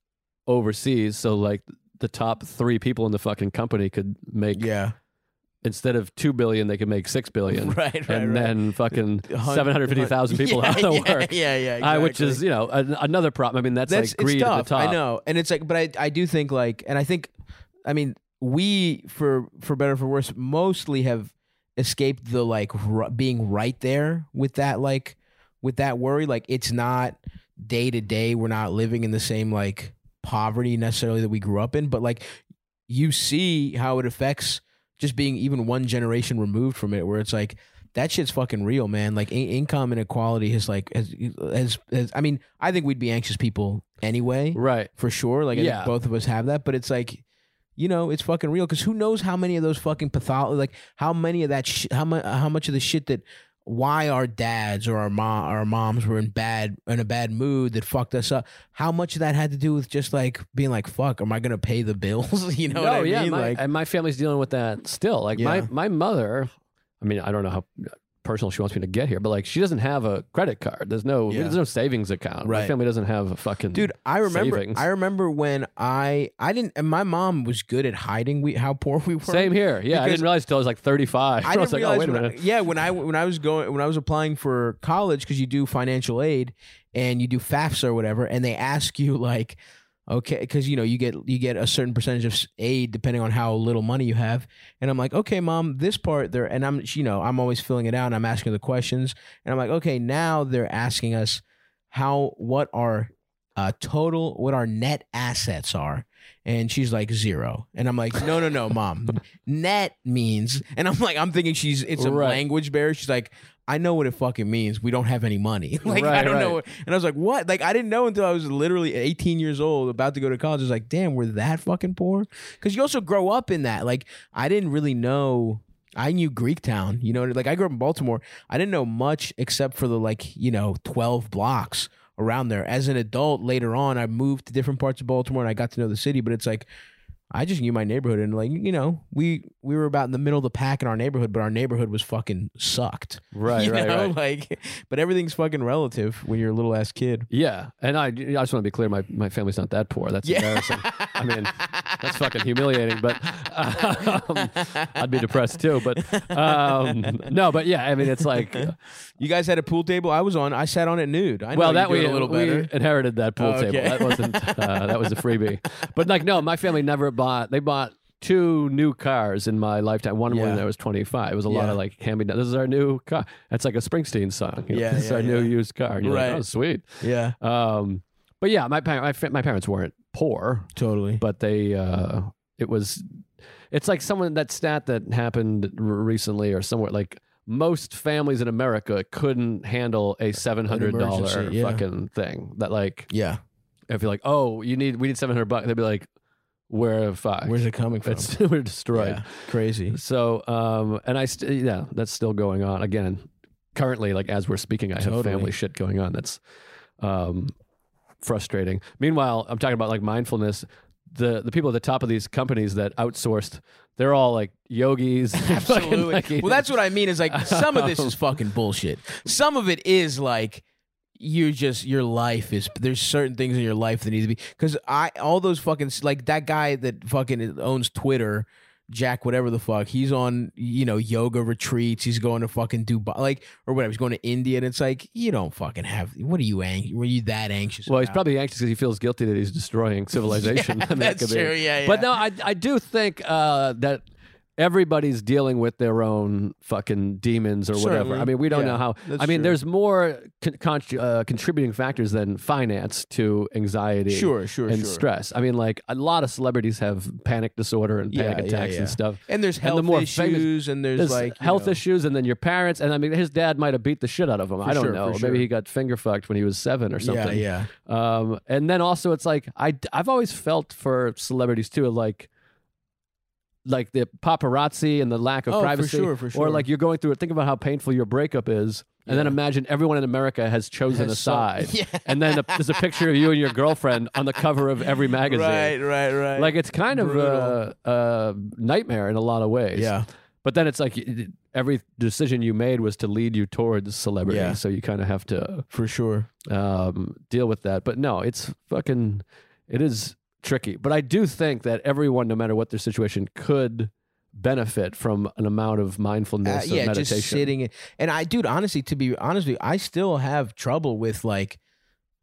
overseas. So like the top three people in the fucking company could make Yeah. instead of two billion, they could make six billion. Right, right, and right. then fucking seven hundred fifty thousand people yeah, out of yeah, work. Yeah, yeah, Uh, which is you know an, another problem. I mean that's, that's like greed it's tough. at the top. I know, and it's like, but I I do think like, and I think, I mean, we for for better or for worse, mostly have escaped the like r- being right there with that like with that worry. Like it's not day to day. We're not living in the same like poverty necessarily that we grew up in, but like you see how it affects just being even one generation removed from it, where it's like that shit's fucking real, man. Like in- income inequality has like has, has, has I mean, I think we'd be anxious people anyway, Right. for sure. Like I Yeah. think both of us have that, but it's like. You know, it's fucking real because who knows how many of those fucking pathology, like how many of that, sh- how much, how much of the shit that why our dads or our mom, our moms were in bad, in a bad mood that fucked us up. How much of that had to do with just like being like, "Fuck, am I gonna pay the bills?" you know no, what I yeah, mean? my, like, and my family's dealing with that still. Like my my mother, I mean, I don't know how personal she wants me to get here, but like she doesn't have a credit card. There's no Yeah. there's no savings account. My Right. family doesn't have a fucking dude i remember savings. i remember when i i didn't and my mom was good at hiding we how poor we were Same here. Yeah, I Because didn't realize till I was like 35. I I, didn't was like, realize oh wait a when I- minute. yeah, when I when I was going when I was applying for college because you do financial aid and you do FAFSA or whatever, and they ask you like, okay, because you know you get you get a certain percentage of aid depending on how little money you have, and I'm like, okay, mom, this part there, and I'm you know I'm always filling it out, and I'm asking the questions, and I'm like, okay, now they're asking us how what our uh, total what our net assets are. And she's like zero, and I'm like, no, no, no, mom. Net means, and I'm like, I'm thinking she's it's a Right. language barrier. She's like, I know what it fucking means. We don't have any money. like I don't know. right. What, and I was like, what? Like I didn't know until I was literally 18 years old, about to go to college. I was like, damn, we're that fucking poor. Because you also grow up in that. Like I didn't really know. I knew Greektown. You know, like I grew up in Baltimore. I didn't know much except for the like you know 12 blocks around there. As an adult, later on, I moved to different parts of Baltimore and I got to know the city. But it's like. I just knew my neighborhood and like you know we we were about in the middle of the pack in our neighborhood, but our neighborhood was fucking sucked. Right, you right, know? right. Like, but everything's fucking relative when you're a little ass kid. Yeah, and I, I just want to be clear. My, my family's not that poor. That's embarrassing. I mean, that's fucking humiliating. But um, I'd be depressed too. But um, no, but yeah, I mean, it's like You guys had a pool table. I was on. I sat on it nude. I well, that we a little we inherited that pool Oh, okay. table. That wasn't uh, that was a freebie. But like, no, my family never bought. They bought two new cars in my lifetime. One Yeah. when I was twenty five. It was a lot of like hand me down. This is our new car. That's like a Springsteen song. you know? Yeah, this is yeah, our new yeah. used car. You're like, Right. oh, sweet. Yeah, Um, but yeah, my par- my, my parents weren't poor, totally. but they uh, it was it's like someone that stat that happened recently or somewhere like most families in America couldn't handle a seven hundred dollar yeah. fucking thing. That like yeah. if you're like, oh, you need we need seven hundred bucks, they'd be like, where fuck, Where's it coming from? it's we're destroyed. Yeah, crazy. So, um, and I, st- yeah, that's still going on. Again, currently, like as we're speaking, I have family shit going on. That's, um, frustrating. Meanwhile, I'm talking about like mindfulness. The the people at the top of these companies that outsourced, they're all like yogis. fucking, Absolutely. like, well, that's what I mean. Is like some of this is fucking bullshit. Some of it is like you just your life is there's certain things in your life that need to be because I all those fucking like that guy that fucking owns Twitter. Jack, whatever the fuck, he's on, you know, yoga retreats. He's going to fucking Dubai, like, or whatever. He's going to India, and it's like, you don't fucking have. What are you angry Were you that anxious? Well, he's probably anxious because he feels guilty that he's destroying civilization. Yeah, that that's true. Yeah, But yeah. no, I I do think uh, that everybody's dealing with their own fucking demons or whatever. Certainly. I mean, we don't Yeah, know how. I mean, true. there's more con- con- uh, contributing factors than finance to anxiety. Sure, sure, and sure. stress. I mean, like a lot of celebrities have panic disorder and panic Yeah, attacks yeah. and stuff. And there's And the health issues, famous- and there's, There's like health know- issues, and then your parents, and I mean, his dad might have beat the shit out of him. I don't sure, know. for sure. Maybe he got finger fucked when he was seven or something. Yeah, yeah. Um, and then also it's like I I've always felt for celebrities too, like like the paparazzi and the lack of Oh, for privacy, sure, for or like you're going through it. Think about how painful your breakup is, and then imagine everyone in America has chosen Has a side, Yeah. and then there's a picture of you and your girlfriend on the cover of every magazine. Right, right, right. Like it's kind of a, a nightmare in a lot of ways. yeah, But then it's like every decision you made was to lead you towards celebrity, Yeah. so you kind of have to for sure. um, deal with that. But no, it's fucking. It is tricky. But I do think that everyone, no matter what their situation, could benefit from an amount of Uh, mindfulness of yeah, meditation. just sitting. And I, dude, honestly, to be honest with you, I still have trouble with like,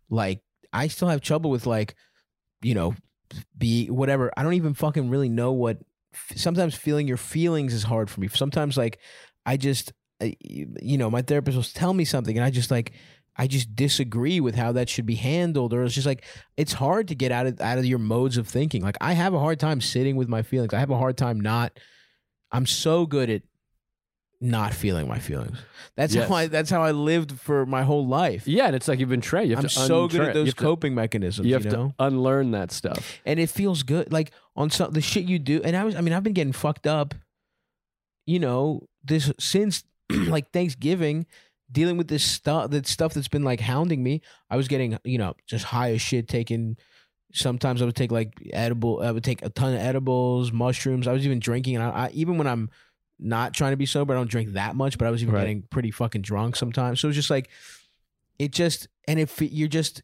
like I still have trouble with like, you know, be whatever. I don't even fucking really know what. Sometimes feeling your feelings is hard for me. Sometimes like, I just, I- you know, my therapist will tell me something, and I just like. I just disagree with how that should be handled, or it's just like it's hard to get out of out of your modes of thinking. Like I have a hard time sitting with my feelings. I have a hard time not. I'm so good at not feeling my feelings. That's Yes. how I. That's how I lived for my whole life. Yeah, and it's like you've been trained. You have I'm to so good at those have to- coping mechanisms. You You, have know, to unlearn that stuff. and it feels good. Like on some the shit you do. And I was. I mean, I've been getting fucked up. You know, this since like Thanksgiving, dealing with this stuff. That stuff that's been like hounding me. I was getting you know just high as shit. Taking. Sometimes I would take like edible. I would take a ton of edibles, mushrooms. I was even drinking, and I, I even when I'm not trying to be sober, I don't drink that much. But I was even Right. getting pretty fucking drunk sometimes. So it was just like, it just and if you're just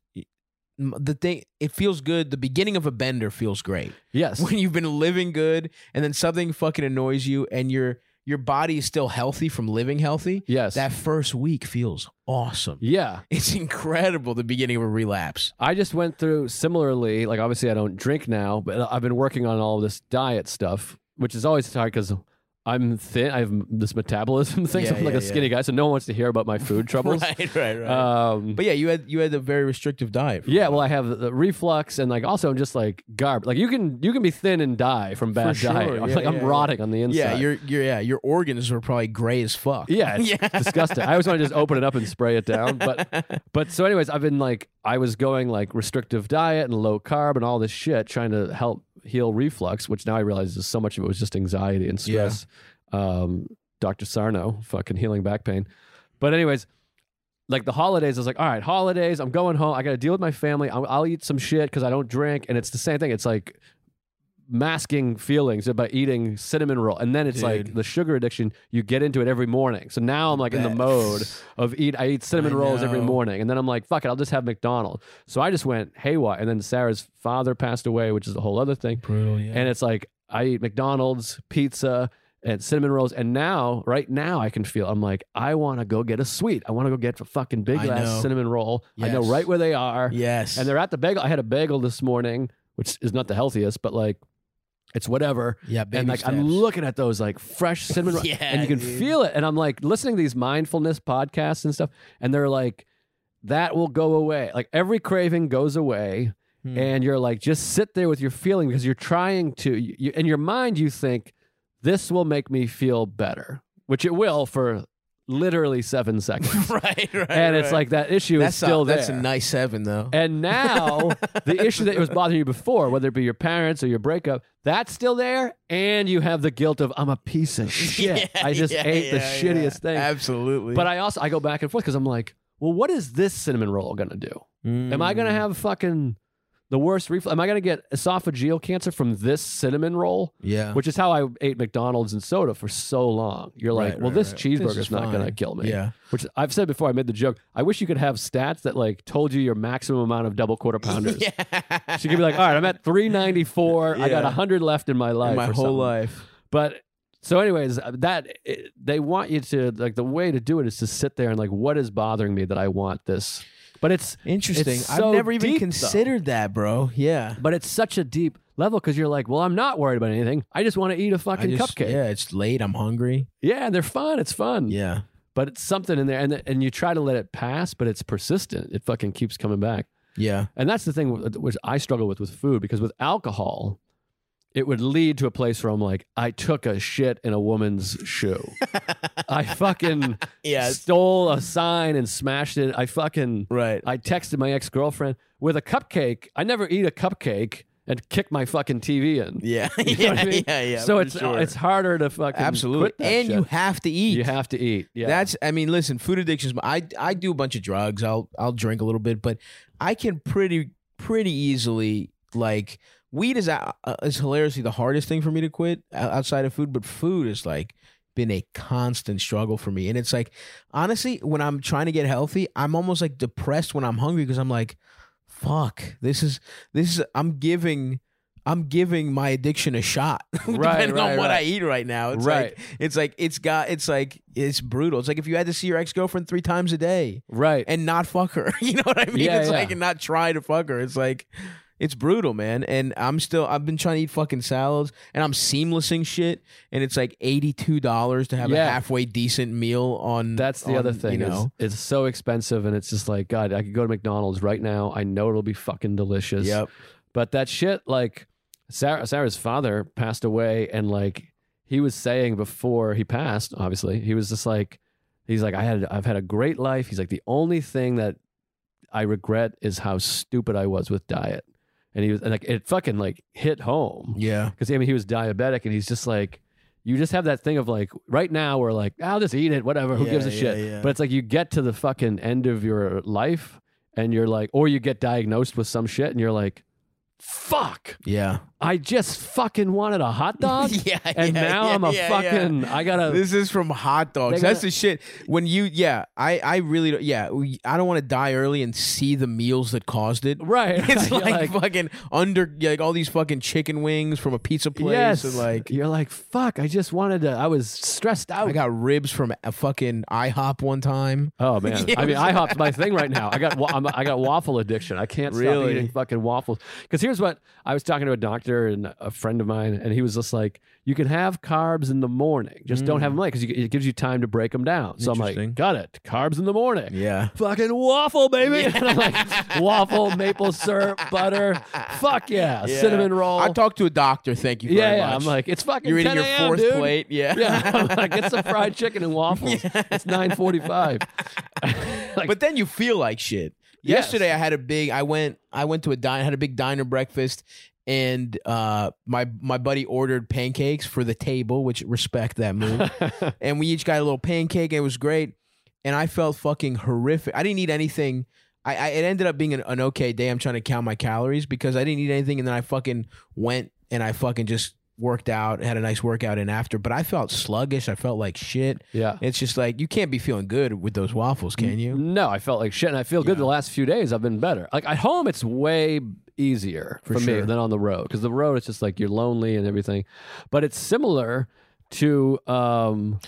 the thing, it feels good. The beginning of a bender feels great Yes. when you've been living good, and then something fucking annoys you, and your your body is still healthy from living healthy. yes. That first week feels awesome. yeah. It's incredible. The beginning of a relapse. I just went through similarly. Like, obviously, I don't drink now, but I've been working on all this diet stuff, which is always hard because I'm thin. I have this metabolism thing. so I'm like yeah, a skinny guy, so no one wants to hear about my food troubles. right, right, right. Um, but yeah, you had you had a very restrictive diet. yeah, well, I have the- reflux and like also I'm just like garb. Like you can you can be thin and die from bad sure. diet. I'm Yeah, like I'm yeah, yeah. rotting on the inside. yeah, your your yeah your organs are probably gray as fuck. Yeah, it's yeah, disgusting. I always want to just open it up and spray it down. But but so anyways, I've been like I was going like restrictive diet and low carb and all this shit trying to help heal reflux, which now I realize is so much of it was just anxiety and stress. Um, Dr. Sarno, fucking healing back pain. But anyways, like the holidays, I was like, all right, holidays, I'm going home. I got to deal with my family. I'll, I'll eat some shit because I don't drink, and it's the same thing. It's like masking feelings by eating cinnamon roll, and then it's like the sugar addiction. You get into it every morning. So now I'm like in the mode of eat. I eat cinnamon I rolls every morning, and then I'm like, fuck it, I'll just have McDonald's. So I just went haywire, and then Sarah's father passed away, which is a whole other thing. brutal. Yeah, And it's like I eat McDonald's, pizza, and cinnamon rolls. And now, right now, I can feel I'm like, I want to go get a sweet. I want to go get a fucking big ass cinnamon roll. I know right where they are. yes, And they're at the bagel. I had a bagel this morning, which is not the healthiest, but like it's whatever. yeah, and like I'm looking at those like fresh cinnamon rolls, Yeah, and you can dude. feel it. And I'm like listening to these mindfulness podcasts and stuff, and they're like, that will go away. Like every craving goes away Hmm. and you're like just sit there with your feeling because you're trying to you- in your mind you think this will make me feel better which it will for literally seven seconds right, right, and it's right. like that issue that's is still a, there That's a nice seven though. and now the issue that was bothering you before whether it be your parents or your breakup that's still there and you have the guilt of i'm a piece of shit Yeah, i just yeah, ate the yeah, shittiest thing Absolutely. but i also i go back and forth because i'm like well what is this cinnamon roll gonna do Am I Mm. gonna have fucking the worst reflux? Am I gonna get esophageal cancer from this cinnamon roll? Yeah. Which is how I ate McDonald's and soda for so long. You're like, Right, well, right, this right. cheeseburger's This is not gonna kill me. Yeah. Which I've said before. I made the joke. I wish you could have stats that like told you your maximum amount of double quarter pounders. yeah. So you could be like, all right, I'm at 394. Yeah. I got Yeah. 100 left in my life. my or whole something. life. But so, anyways, uh, that it, they want you to like the way to do it is to sit there and like, what is bothering me that I want this? But it's Interesting. It's I've never even deep, though. considered that, bro. Yeah. But it's such a deep level because you're like, well, I'm not worried about anything. I just want to eat a fucking just- cupcake. Yeah. Yeah, it's late. I'm hungry. Yeah, and they're fun. It's fun. Yeah. But it's something in there, and and you try to let it pass, but it's persistent. It fucking keeps coming back. Yeah. And that's the thing which I struggle with with food because with alcohol, it would lead to a place where I'm like, I took a shit in a woman's shoe. I fucking Yeah. stole a sign and smashed it. I fucking Right. I texted my ex girlfriend with a cupcake. I never eat a cupcake and kick my fucking TV in. Yeah. You know yeah, I mean? yeah. Yeah. so it's uh, sure. it's harder to fucking absolutely, and shit. you have to eat. you have to eat. Yeah, That's I mean, listen, food addictions. I I do a bunch of drugs. I'll I'll drink a little bit, but I can pretty pretty easily like weed is uh, is hilariously the hardest thing for me to quit outside of food, but food is like been a constant struggle for me. And it's like honestly, when I'm trying to get healthy, I'm almost like depressed when I'm hungry because I'm like fuck, this is this is I'm giving I'm giving my addiction a shot, depending Right, on right, what I eat right now. It's Right. like it's like it's got it's like it's brutal. It's like if you had to see your ex girlfriend three times a day Right. and not fuck her. You know what I mean? Yeah, it's yeah. like and not try to fuck her. It's like it's brutal, man. And I'm still I've been trying to eat fucking salads and I'm seamlessing shit and it's like eighty two dollars to have Yeah. a halfway decent meal on That's the on, other thing. You know? it's so expensive, and it's just like God. I could go to McDonald's right now. I know it'll be fucking delicious. Yep. But that shit, like Sarah, Sarah's father passed away, and like he was saying before he passed, obviously he was just like, he's like, I had, I've had a great life. He's like, the only thing that I regret is how stupid I was with diet, and he was and like, it fucking like hit home Yeah. because I mean he was diabetic, and he's just like. You just have that thing of like right now we're like I'll just eat it whatever who Yeah, gives a yeah, shit yeah. but it's like you get to the fucking end of your life and you're like or you get diagnosed with some shit and you're like fuck Yeah. I just fucking wanted a hot dog yeah. and yeah, now yeah, I'm a yeah, fucking. I gotta This is from hot dogs. That's gonna- the shit. When you, yeah, I, I really, don't, yeah, we, I don't want to die early and see the meals that caused it. right It's You're like, fucking under, like all these fucking chicken wings from a pizza place. yes And like, you're like fuck I just wanted to I was stressed out I got ribs from a fucking IHOP one time. Oh man! I mean, IHOP's my thing right now. I got I'm, I got waffle addiction. I can't stop eating fucking waffles. Because here's what I was talking to a doctor and a friend of mine, and he was just like, "You can have carbs in the morning, just don't have them late because it gives you time to break them down." So I'm Mm. Interesting. like, "Got it, carbs in the morning." Yeah. Fucking waffle, baby! And I'm like, waffle, maple syrup, butter, fuck yeah, cinnamon roll. I talked to a doctor. Thank you very yeah, yeah. much. I'm like, it's fucking. you're eating 10 your a.m., fourth dude. plate. Yeah. Yeah, I'm like, get some fried chicken and waffles. It's nine forty-five. like, but then you feel like shit. Yes. Yesterday I had a big I went I went to a dine had a big diner breakfast and uh my my buddy ordered pancakes for the table, which respect that move. and we each got a little pancake it was great. And I felt fucking horrific. I didn't eat anything. I, I it ended up being an, an okay day. I'm trying to count my calories because I didn't eat anything and then I fucking went and I fucking just worked out, had a nice workout in after, but I felt sluggish. I felt like shit. yeah. It's just like you can't be feeling good with those waffles, can you? No, I felt like shit, and I feel good the last few days. I've been better. Like at home, it's way easier for, For me than on the road because the road it's just like you're lonely and everything. But it's similar to. um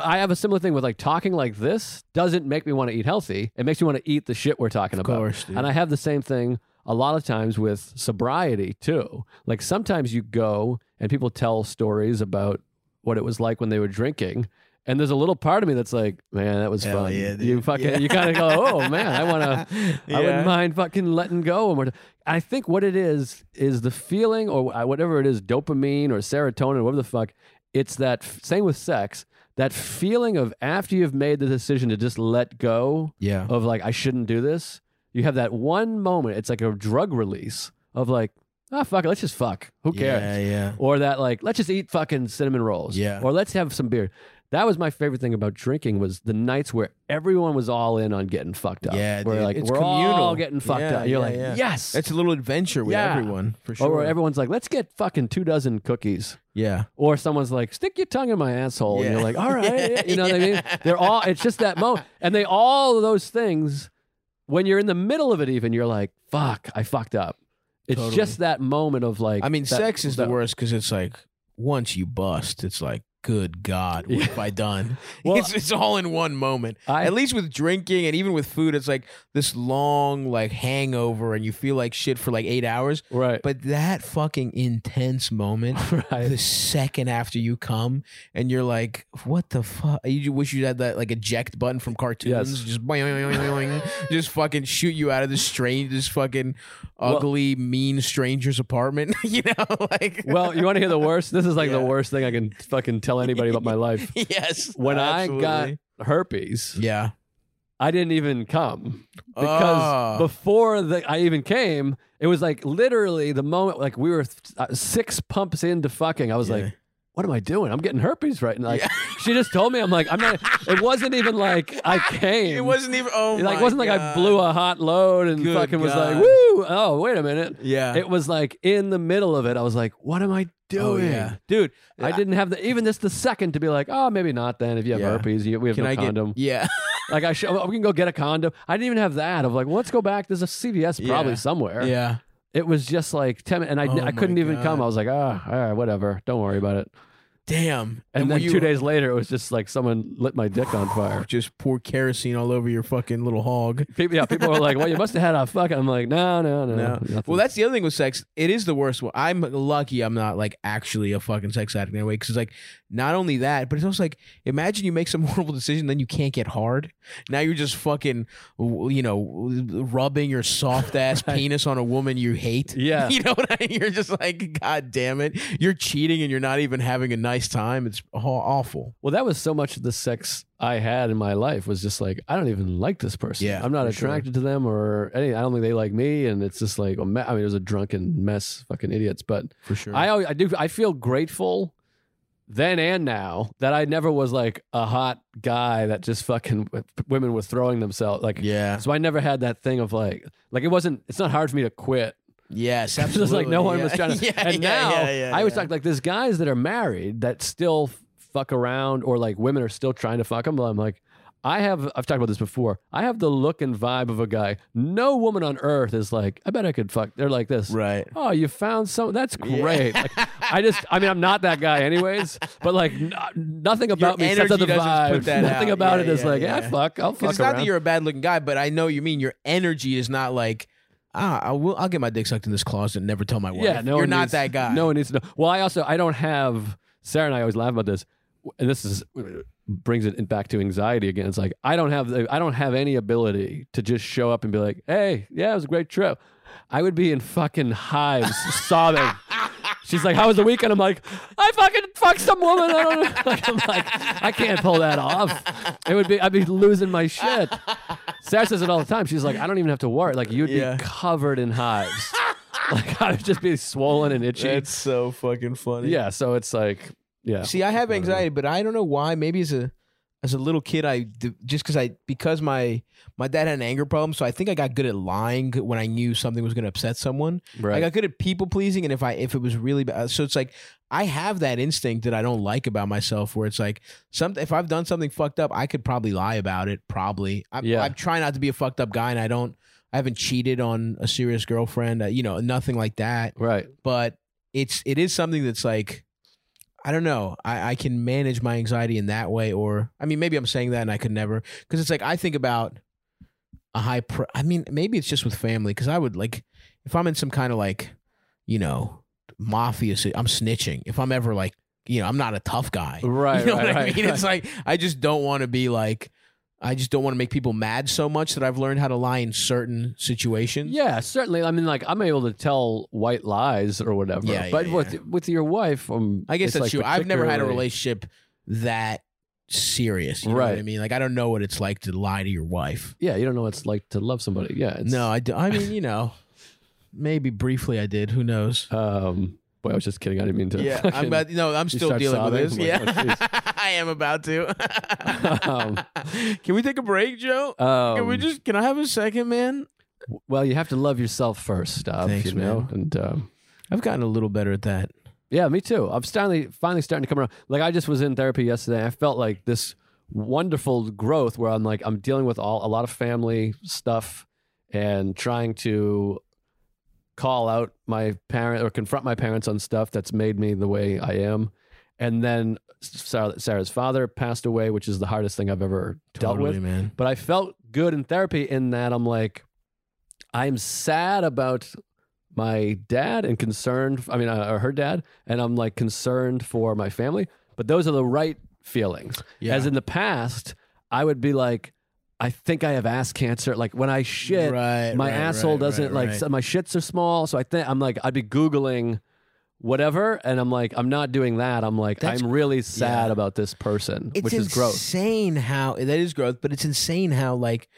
I have a similar thing with like talking like this doesn't make me want to eat healthy. It makes me want to eat the shit we're talking about. course. And I have the same thing a lot of times with sobriety too. Like sometimes you go and people tell stories about what it was like when they were drinking. And there's a little part of me that's like, man, that was Hell fun. yeah, you fucking, Yeah. you kind of go, oh man, I want to, I wouldn't mind fucking letting go. And I think what it is is the feeling or whatever it is, dopamine or serotonin, whatever the fuck. It's that same with sex. That feeling of after you've made the decision to just let go Yeah. of like I shouldn't do this. You have that one moment. It's like a drug release of like, ah, fuck it, let's just fuck. Who cares? Yeah, yeah. Or that like, let's just eat fucking cinnamon rolls. Yeah. Or let's have some beer. That was my favorite thing about drinking was the nights where everyone was all in on getting fucked up. Yeah, where dude. like It's we're all communal. getting fucked Yeah, up. You're yeah, like, yeah. yes. It's a little adventure with Yeah. everyone, for sure. or where everyone's like, let's get fucking two dozen cookies. yeah. Or someone's like, stick your tongue in my asshole. And you're like, all right. You know what I mean? They're all, it's just that moment. And they, all of those things, when you're in the middle of it, even, you're like, fuck, I fucked up. It's Totally. just that moment of like, I mean, that- sex is the worst because it's like once you bust, it's like, good God, what Yeah. have I done? Well, it's, it's all in one moment. I- At least with drinking and even with food, it's like this long like hangover and you feel like shit for like eight hours. Right. But that fucking intense moment, right. the second after you come and you're like, what the fuck? You wish you had that like eject button from cartoons. Yes. Just boing, boing, boing, boing, just fucking shoot you out of this strange, this fucking Well- ugly, mean stranger's apartment. you know, like well, you want to hear the worst? This is like the worst thing I can fucking tell anybody about my life. yes. When I got herpes, yeah. I didn't even come because Ah. before the, I even came, it was like literally the moment like we were uh, six pumps into fucking. I was Yeah. like, "What am I doing? I'm getting herpes right." And like Yeah. she just told me, I'm like, "I'm not." It wasn't even like I came. It wasn't even. Oh, Like, my it wasn't like I blew a hot load and Good fucking was like, God. "Woo!" Oh, wait a minute. Yeah. It was like in the middle of it. I was like, "What am I doing? Oh, yeah. dude. I didn't have the even just the second to be like, oh, maybe not. Then if you have Yeah. herpes, you, we have Can no I condom. get? Yeah, Like I, sh- we can go get a condom. I didn't even have that. Of like, let's go back. There's a CVS probably Yeah. somewhere. yeah. It was just like ten, and I, Oh I couldn't my even come. God. I was like, ah, all right, whatever. Don't worry about it. Damn. And, were then you- two days later, it was just like someone lit my dick on fire. just pour kerosene all over your fucking little hog. People, yeah, people were like, well, you must have had a fuck. I'm like, no, no, no. No. nothing. Well, that's the other thing with sex. It is the worst one. I'm lucky I'm not like actually a fucking sex addict in a way. Because like not only that, but it's also like imagine you make some horrible decision, then you can't get hard. Now you're just fucking, you know, rubbing your soft ass Right. penis on a woman you hate. Yeah. you know what I mean. You're just like, god damn it, you're cheating and you're not even having a nice time. It's awful. Well, that was so much of the sex I had in my life was just like I don't even like this person. Yeah, I'm not for sure. attracted to them or any. I don't think they like me, and it's just like a I mean, it was a drunken mess, fucking idiots. But For sure. I always, I do I feel grateful then and now that I never was like a hot guy that just fucking women were throwing themselves like. yeah. So I never had that thing of like like it wasn't. It's not hard for me to quit. Yes. It's just like no absolutely. one Yeah. was trying to. yeah, and yeah, now yeah, yeah, I always yeah. talk like there's guys that are married that still fuck around, or like women are still trying to fuck them. But I'm like, I have. I've talked about this before. I have the look and vibe of a guy. No woman on earth is like, I bet I could fuck. They're like this. Right. Oh, you found some. That's Yeah. great. Like, I just. I mean, I'm not that guy, anyways. But like, n- nothing about me sets up the vibe. nothing out. about Yeah, it is yeah, like, yeah. yeah, fuck. I'll fuck it's not that you're a bad looking guy, but I know you mean your energy is not like ah, I will, I'll get my dick sucked in this closet and never tell my wife. Yeah, no, you're one not needs- that guy. No one needs to know. Well, I also I don't have Sarah and I always laugh about this, and this is brings it back to anxiety again. It's like I don't have the, I don't have any ability to just show up and be like, hey, yeah, it was a great trip. I would be in fucking hives sobbing. She's like, "How was the weekend?" I'm like, "I fucking fucked some woman." I don't know. Like, I'm like, I can't pull that off. It would be, I'd be losing my shit. Sarah says it all the time. She's like, "I don't even have to worry. Like, you'd Yeah. be covered in hives. like, I would just be swollen and itchy." That's so fucking funny. Yeah, so it's like, yeah, See, I have I anxiety, but I don't know why. Maybe it's a as a little kid, i just because I because my my dad had an anger problem, so I think I got good at lying when I knew something was going to upset someone. right. I got good at people pleasing, and if I if it was really bad, so it's like I have that instinct that I don't like about myself, where it's like some if I've done something fucked up, I could probably lie about it. Probably, I, Yeah. I'm trying not to be a fucked up guy, and I don't. I haven't cheated on a serious girlfriend, uh, you know, nothing like that. right. But it's it is something that's like. I don't know. I, I can manage my anxiety in that way, or I mean, maybe I'm saying that and I could never, because it's like I think about a high. Pro- I mean, maybe it's just with family, because I would like if I'm in some kind of like, you know, mafia. I'm snitching. If I'm ever like, you know, I'm not a tough guy. Right, You know right, what I right, mean? It's like I just don't want to be like. I just don't want to make people mad so much that I've learned how to lie in certain situations. Yeah, certainly. I mean, like I'm able to tell white lies or whatever. Yeah, but yeah. with with your wife, um, I guess that's like true. I've never had a relationship that serious. You know what I mean? Like I don't know what it's like to lie to your wife. Yeah, you don't know what it's like to love somebody. Yeah, it's, No, I, do, I mean, you know, maybe briefly I did. Who knows? Um, boy, I was just kidding. I didn't mean to. Yeah, I'm about. No, I'm still dealing with this. Like, yeah, oh, I am about to. Um, can we take a break, Joe? Um, can we just? Can I have a second, man? Well, you have to love yourself first, Stav, Thanks, you know. man. And um, I've gotten a little better at that. yeah, me too. I'm finally finally starting to come around. Like I just was in therapy yesterday. I felt like this wonderful growth where I'm like I'm dealing with all a lot of family stuff and trying to call out my parent or confront my parents on stuff that's made me the way I am. And then Sarah, Sarah's father passed away, which is the hardest thing I've ever dealt with. man. But I felt good in therapy in that I'm like, I'm sad about my dad and concerned. I mean, uh, or her dad, and I'm like concerned for my family. But those are the right feelings. Yeah. As in the past, I would be like, I think I have ass cancer. Like when I shit, Right, my right, asshole right, doesn't like so my shits are small. So I think I'm like I'd be googling whatever, and I'm like I'm not doing that. I'm like That's- I'm really sad yeah. about this person, it's which is gross. insane how that is growth, but it's insane how like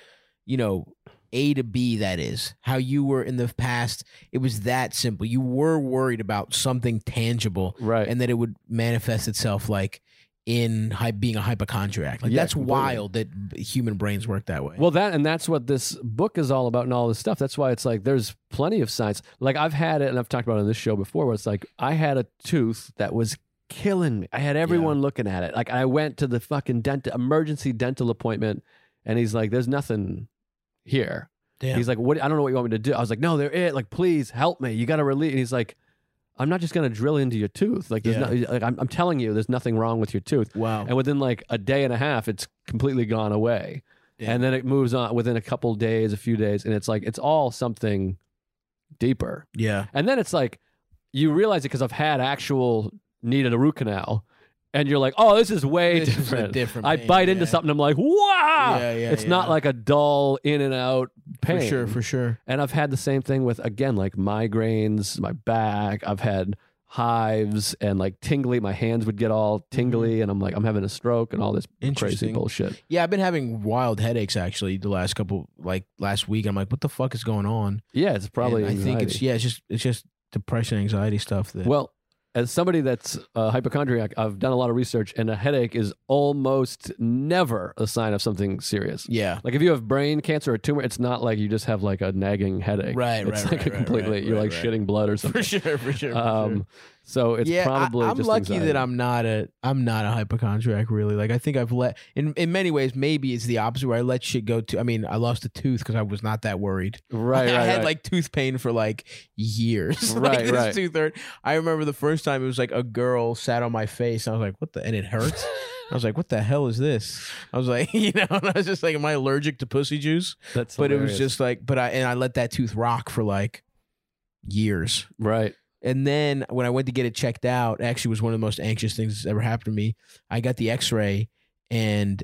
you know A to B that is how you were in the past. It was that simple. You were worried about something tangible, Right. and that it would manifest itself like in hy- being a hypochondriac. Like Yeah, that's completely. wild that human brains work that way. Well, that and that's what this book is all about, and all this stuff. That's why it's like there's plenty of science. Like I've had it, and I've talked about it on this show before. Where it's like I had a tooth that was killing me. I had everyone looking at it. Like I went to the fucking dental emergency dental appointment, and he's like, "There's nothing here." Damn. He's like, "What? I don't know what you want me to do." I was like, "No, there is. Like, please help me. You got to relieve." And he's like, "I'm not just gonna drill into your tooth. Like, there's Yeah. no. Like, I'm, I'm telling you, there's nothing wrong with your tooth." wow. And within like a day and a half, it's completely gone away. And then it moves on within a couple days, a few days, and it's like it's all something deeper. yeah. And then it's like you realize it because I've had actual needed a root canal, and you're like, oh, this is way This is a different. different I pain, bite into something, I'm like, wow. Yeah, yeah, it's not like a dull in and out pain. For sure, for sure. And I've had the same thing with again like migraines, my back. I've had hives and like tingly. My hands would get all tingly, and I'm like, I'm having a stroke and all this crazy Mm-hmm. Bullshit. Yeah, I've been having wild headaches actually the last couple like last week. I'm like, what the fuck is going on? Yeah, it's probably. I think it's yeah, it's just it's just depression, anxiety stuff that Well, as somebody that's a hypochondriac, I've done a lot of research, and a headache is almost never a sign of something serious. yeah. Like if you have brain cancer or tumor, it's not like you just have like a nagging headache. Right, It's right, like right, a completely right, you're like shitting blood or something. For sure, for sure. For Um, sure. So it's yeah, probably I, am lucky anxiety. that I'm not a I'm not a hypochondriac really. Like I think I've let in in many ways maybe it's the opposite where I let shit go to I mean, I lost a tooth because I was not that worried. right, right, I had right. like tooth pain for like years. Right, like this right. tooth hurt. I remember the first time it was like a girl sat on my face. And I was like, what the and it hurts. I was like, what the hell is this? I was like, you know, and I was just like, am I allergic to pussy juice? That's But it was just like, but I and I let that tooth rock for like years. right. And then when I went to get it checked out, actually was one of the most anxious things that's ever happened to me. I got the X-ray, and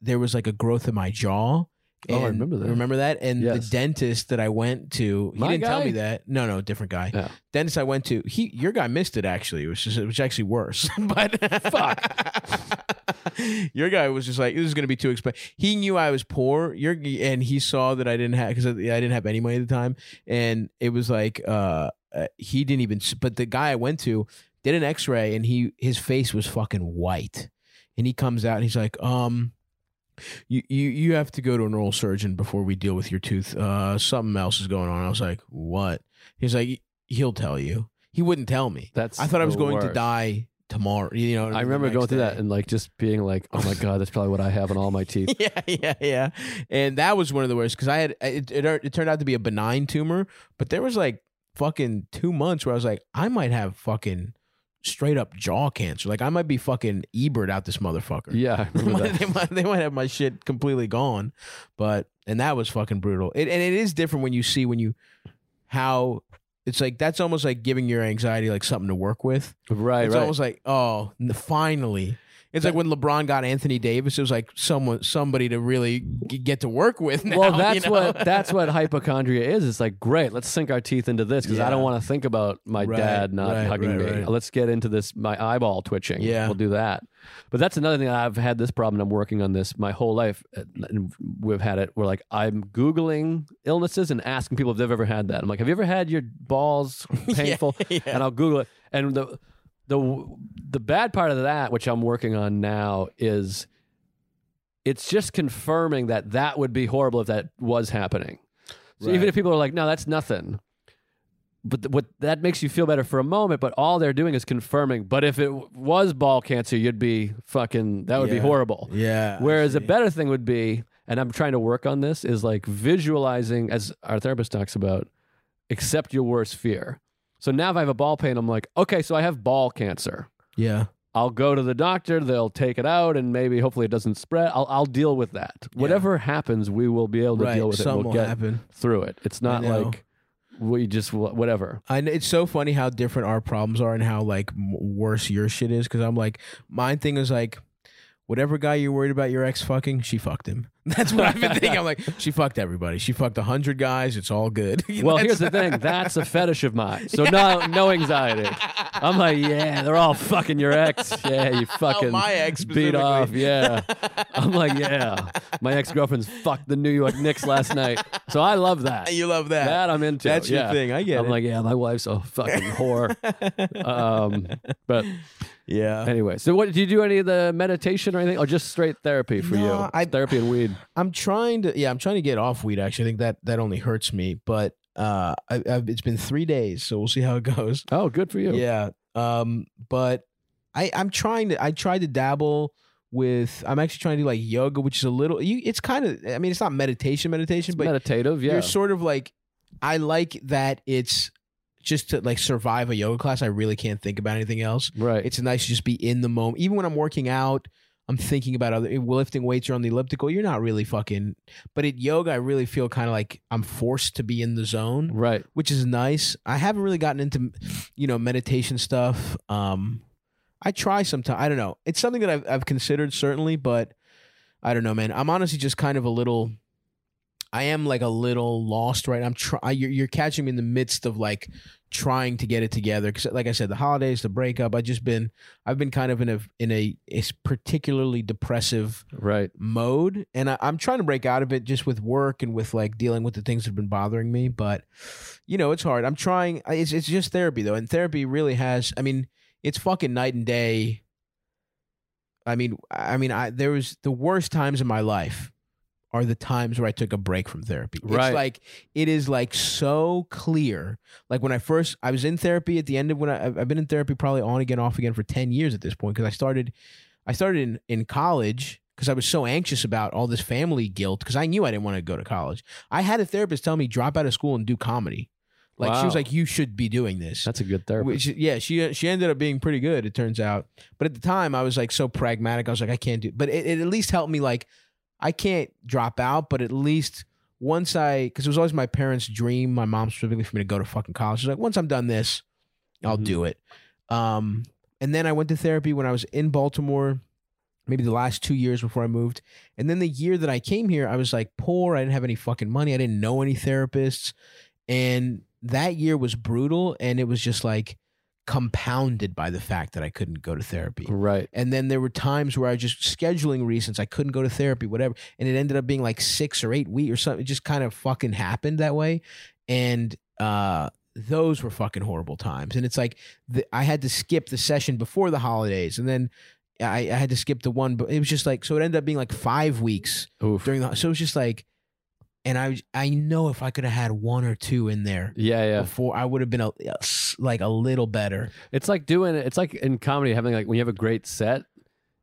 there was like a growth in my jaw. Oh, I remember that. Remember that? And the dentist that I went to, he My didn't tell me that. No, no, different guy. Yeah. Dentist I went to, he your guy missed it actually, which is which actually worse. but fuck, your guy was just like, this is going to be too expensive. He knew I was poor. Your and he saw that I didn't have because I didn't have any money at the time, and it was like uh, uh he didn't even. But the guy I went to did an X-ray, and he his face was fucking white, and he comes out and he's like, um. You, you you have to go to an oral surgeon before we deal with your tooth. Uh, something else is going on. I was like, what? He's like, he'll tell you. He wouldn't tell me. That's I thought I was going to die tomorrow. You know, I remember going through that and like just being like, oh my god, that's probably what I have in all my teeth. yeah, yeah, yeah. And that was one of the worst because I had it, it. It turned out to be a benign tumor, but there was like fucking two months where I was like, I might have fucking straight up jaw cancer. Like I might be fucking Ebert out this motherfucker. Yeah, they, might, they, might, have my shit completely gone, but and that was fucking brutal. It, and it is different when you see when you how it's like that's almost like giving your anxiety like something to work with. Right, It's right. almost like, oh, finally. It's like when LeBron got Anthony Davis. It was like someone, somebody to really g- get to work with. Now, well, you that's know? what that's what hypochondria is. It's like great, let's sink our teeth into this because I don't want to think about my Right, dad not right, hugging right, me. Let's get into this my eyeball twitching. Yeah. we'll do that. But that's another thing. I've had this problem. I'm working on this my whole life. uh, And we've had it We're like I'm googling illnesses and asking people if they've ever had that. I'm like, have you ever had your balls painful? yeah. and I'll Google it. And the the the bad part of that, which I'm working on now, is it's just confirming that that would be horrible if that was happening. So even if people are like, "No, that's nothing," but th- what that makes you feel better for a moment, but all they're doing is confirming. But if it w- was ball cancer, you'd be fucking. That would be horrible. Yeah. Whereas a better thing would be, and I'm trying to work on this, is like visualizing, as our therapist talks about, accept your worst fear. So now if I have a ball pain, I'm like, okay, so I have ball cancer. Yeah. I'll go to the doctor, they'll take it out, and maybe hopefully it doesn't spread. I'll, I'll deal with that. Whatever happens, we will be able to Right. deal with it. We'll get happen. through it. It's not like we just, whatever. I know, it's so funny how different our problems are and how like worse your shit is. Because I'm like, my thing is like, whatever guy you're worried about your ex fucking, she fucked him. That's what I've been thinking. I'm like, she fucked everybody. She fucked a hundred guys. It's all good. Well, here's the thing. That's a fetish of mine. So no, no anxiety. I'm like, yeah, they're all fucking your ex. Yeah, you fucking Oh, my ex beat off. Yeah. I'm like, yeah. My ex girlfriend's fucked the New York Knicks last night. So I love that. you love that. That I'm into. That's your thing. I get it. I'm like, yeah, my wife's a fucking whore. um, but yeah. anyway, so what do you do? Any of the meditation or anything, or just straight therapy for No, you? I- therapy and weed. I'm trying to. Yeah, I'm trying to get off weed. Actually, I think that that only hurts me. But uh, I, I've, it's been three days, so we'll see how it goes. Oh, good for you. Yeah. Um, but I I'm trying to. I tried to dabble with. I'm actually trying to do like yoga, which is a little. You, it's kind of. I mean, it's not meditation, meditation, It's but meditative. Yeah. you're sort of like. I like that it's just to like survive a yoga class. I really can't think about anything else. right. It's nice to just be in the moment. Even when I'm working out, I'm thinking about other lifting weights or on the elliptical. You're not really fucking. But at yoga, I really feel kind of like I'm forced to be in the zone, right. which is nice. I haven't really gotten into, you know, meditation stuff. Um, I try sometimes. I don't know. It's something that I've I've considered certainly, but I don't know, man. I'm honestly just kind of a little. I am like a little lost right. I'm try. You're, you're catching me in the midst of like trying to get it together because, like I said, the holidays, the breakup. I just been. I've been kind of in a in a, a particularly depressive Right. mode, and I, I'm trying to break out of it just with work and with like dealing with the things that have been bothering me. But you know, it's hard. I'm trying. It's it's just therapy though, and therapy really has. I mean, it's fucking night and day. I mean, I mean, I there was the worst times in my life are the times where I took a break from therapy. Right. It's like it is like so clear. Like when I first I was in therapy at the end of when I I've I've been in therapy probably on again off again for 10 years at this point because I started I started in in college because I was so anxious about all this family guilt because I knew I didn't want to go to college. I had a therapist tell me drop out of school and do comedy. Like she was like you should be doing this. That's a good therapy. Which, yeah, she she ended up being pretty good. It turns out, but at the time I was like so pragmatic. I was like, I can't do. But it, it at least helped me. Like, I can't drop out, but at least once I, because it was always my parents' dream, my mom specifically for me to go to fucking college. She's like, once I'm done this, I'll Mhm. do it. Um, and then I went to therapy when I was in Baltimore. Maybe the last two years before I moved, and then the year that I came here, I was like poor. I didn't have any fucking money. I didn't know any therapists, and that year was brutal. And it was just like compounded by the fact that I couldn't go to therapy. right. And then there were times where I just scheduling reasons I couldn't go to therapy, whatever. And it ended up being like six or eight weeks or something. It just kind of fucking happened that way. And uh those were fucking horrible times. And it's like the, I had to skip the session before the holidays, and then I, I had to skip the one. But it was just like so. It ended up being like five weeks Oof. during the. So it was just like, and I I know if I could have had one or two in there Yeah, yeah. before, I would have been a, like a little better. It's like doing. It's like in comedy having like when you have a great set,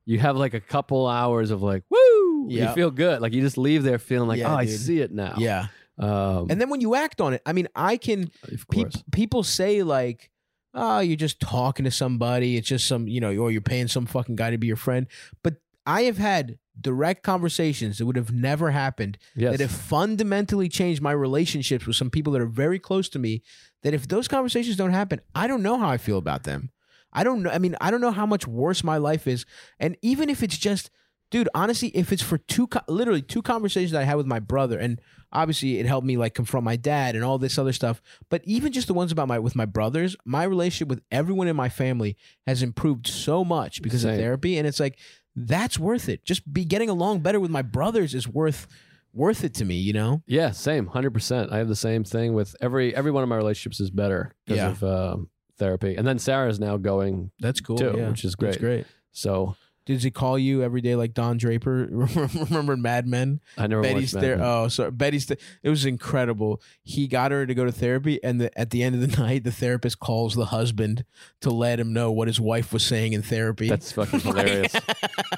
you have like a couple hours of like woo. You feel good. Like you just leave there feeling like Yeah, oh, I see it now. Yeah. Um, And then when you act on it, I mean, I can. course. people say like, "Oh, you're just talking to somebody. It's just some, you know, or you're paying some fucking guy to be your friend." But I have had direct conversations that would have never happened Yes. that have fundamentally changed my relationships with some people that are very close to me. That if those conversations don't happen, I don't know how I feel about them. I don't know. I mean, I don't know how much worse my life is. And even if it's just, dude, honestly, if it's for two, literally two conversations that I had with my brother, and obviously it helped me like confront my dad and all this other stuff. But even just the ones about my with my brothers, my relationship with everyone in my family has improved so much because Same. of therapy. And it's like that's worth it. Just be getting along better with my brothers is worth worth it to me. You know? Yeah, same, hundred percent. I have the same thing with every every one of my relationships is better because Yeah. of um, therapy. And then Sarah's now going, That's cool. Too, yeah. which is That's great. great. so Does he call you every day like Don Draper? Remember Mad Men? I never Betty's watched there. Oh, sorry. Betty's there. It was incredible. He got her to go to therapy, and the, at the end of the night, the therapist calls the husband to let him know what his wife was saying in therapy. That's fucking hilarious.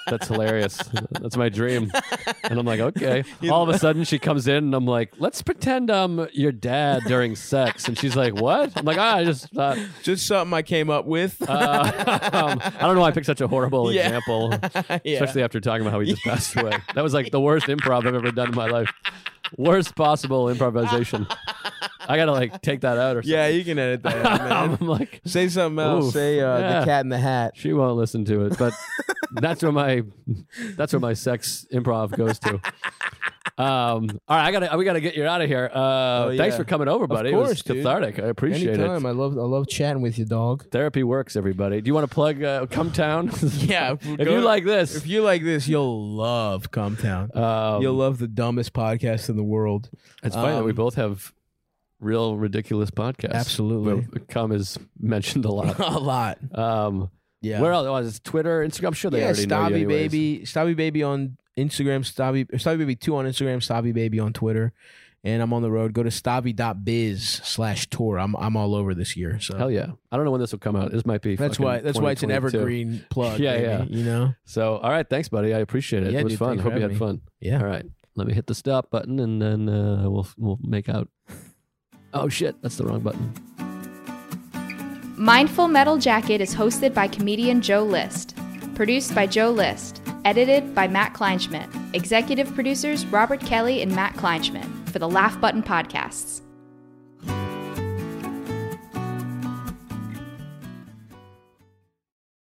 That's hilarious. That's my dream. And I'm like, okay. All of a sudden, she comes in, and I'm like, let's pretend I'm your dad during sex. And she's like, what? I'm like, ah, I just thought. Just something I came up with. Uh, um, I don't know why I picked such a horrible Yeah. example, yeah. especially after talking about how he just passed away. That was like the worst improv I've ever done in my life. Worst possible improvisation. I gotta like take that out or something. yeah, you can edit that out. I'm like, Say something else. Oof. Say uh, Yeah. the cat in the hat. she won't listen to it, but that's where my that's where my sex improv goes to. Um, all right, I gotta we gotta get you out of here. Uh, Oh, Thanks for coming over, buddy. it course, was dude. cathartic. I appreciate Anytime. it. I love I love chatting with you, dog. Therapy works, everybody. Do you want to plug uh, Cum Town? Yeah, if you like this, If you like this, you'll love Cum Town. um, you'll love the dumbest podcast in the world. it's funny that we um, both have real ridiculous podcast. Absolutely. But Come is mentioned a lot. a lot. Um, Yeah. Where else? Oh, it's Twitter, Instagram. I'm sure they yeah, already know you Stavvy anyways. Baby. Stavvy Baby on Instagram. Stavvy, Stavvy Baby 2 on Instagram. Stavvy Baby on Twitter. And I'm on the road. Go to stavvy.biz slash tour. I'm I'm all over this year. So Hell yeah! I don't know when this will come out. This might be. that's why that's why it's an evergreen plug. Yeah, baby, yeah. You know? So, all right, thanks, buddy. I appreciate it. Yeah, it was dude, fun. Hope you had me. fun. Yeah. All right, let me hit the stop button, and then uh, we'll we'll make out. Oh shit, that's the wrong button. Mindful Metal Jacket is hosted by comedian Joe List. Produced by Joe List. Edited by Matt Kleinschmidt. Executive producers Robert Kelly and Matt Kleinschmidt for the Laugh Button Podcasts.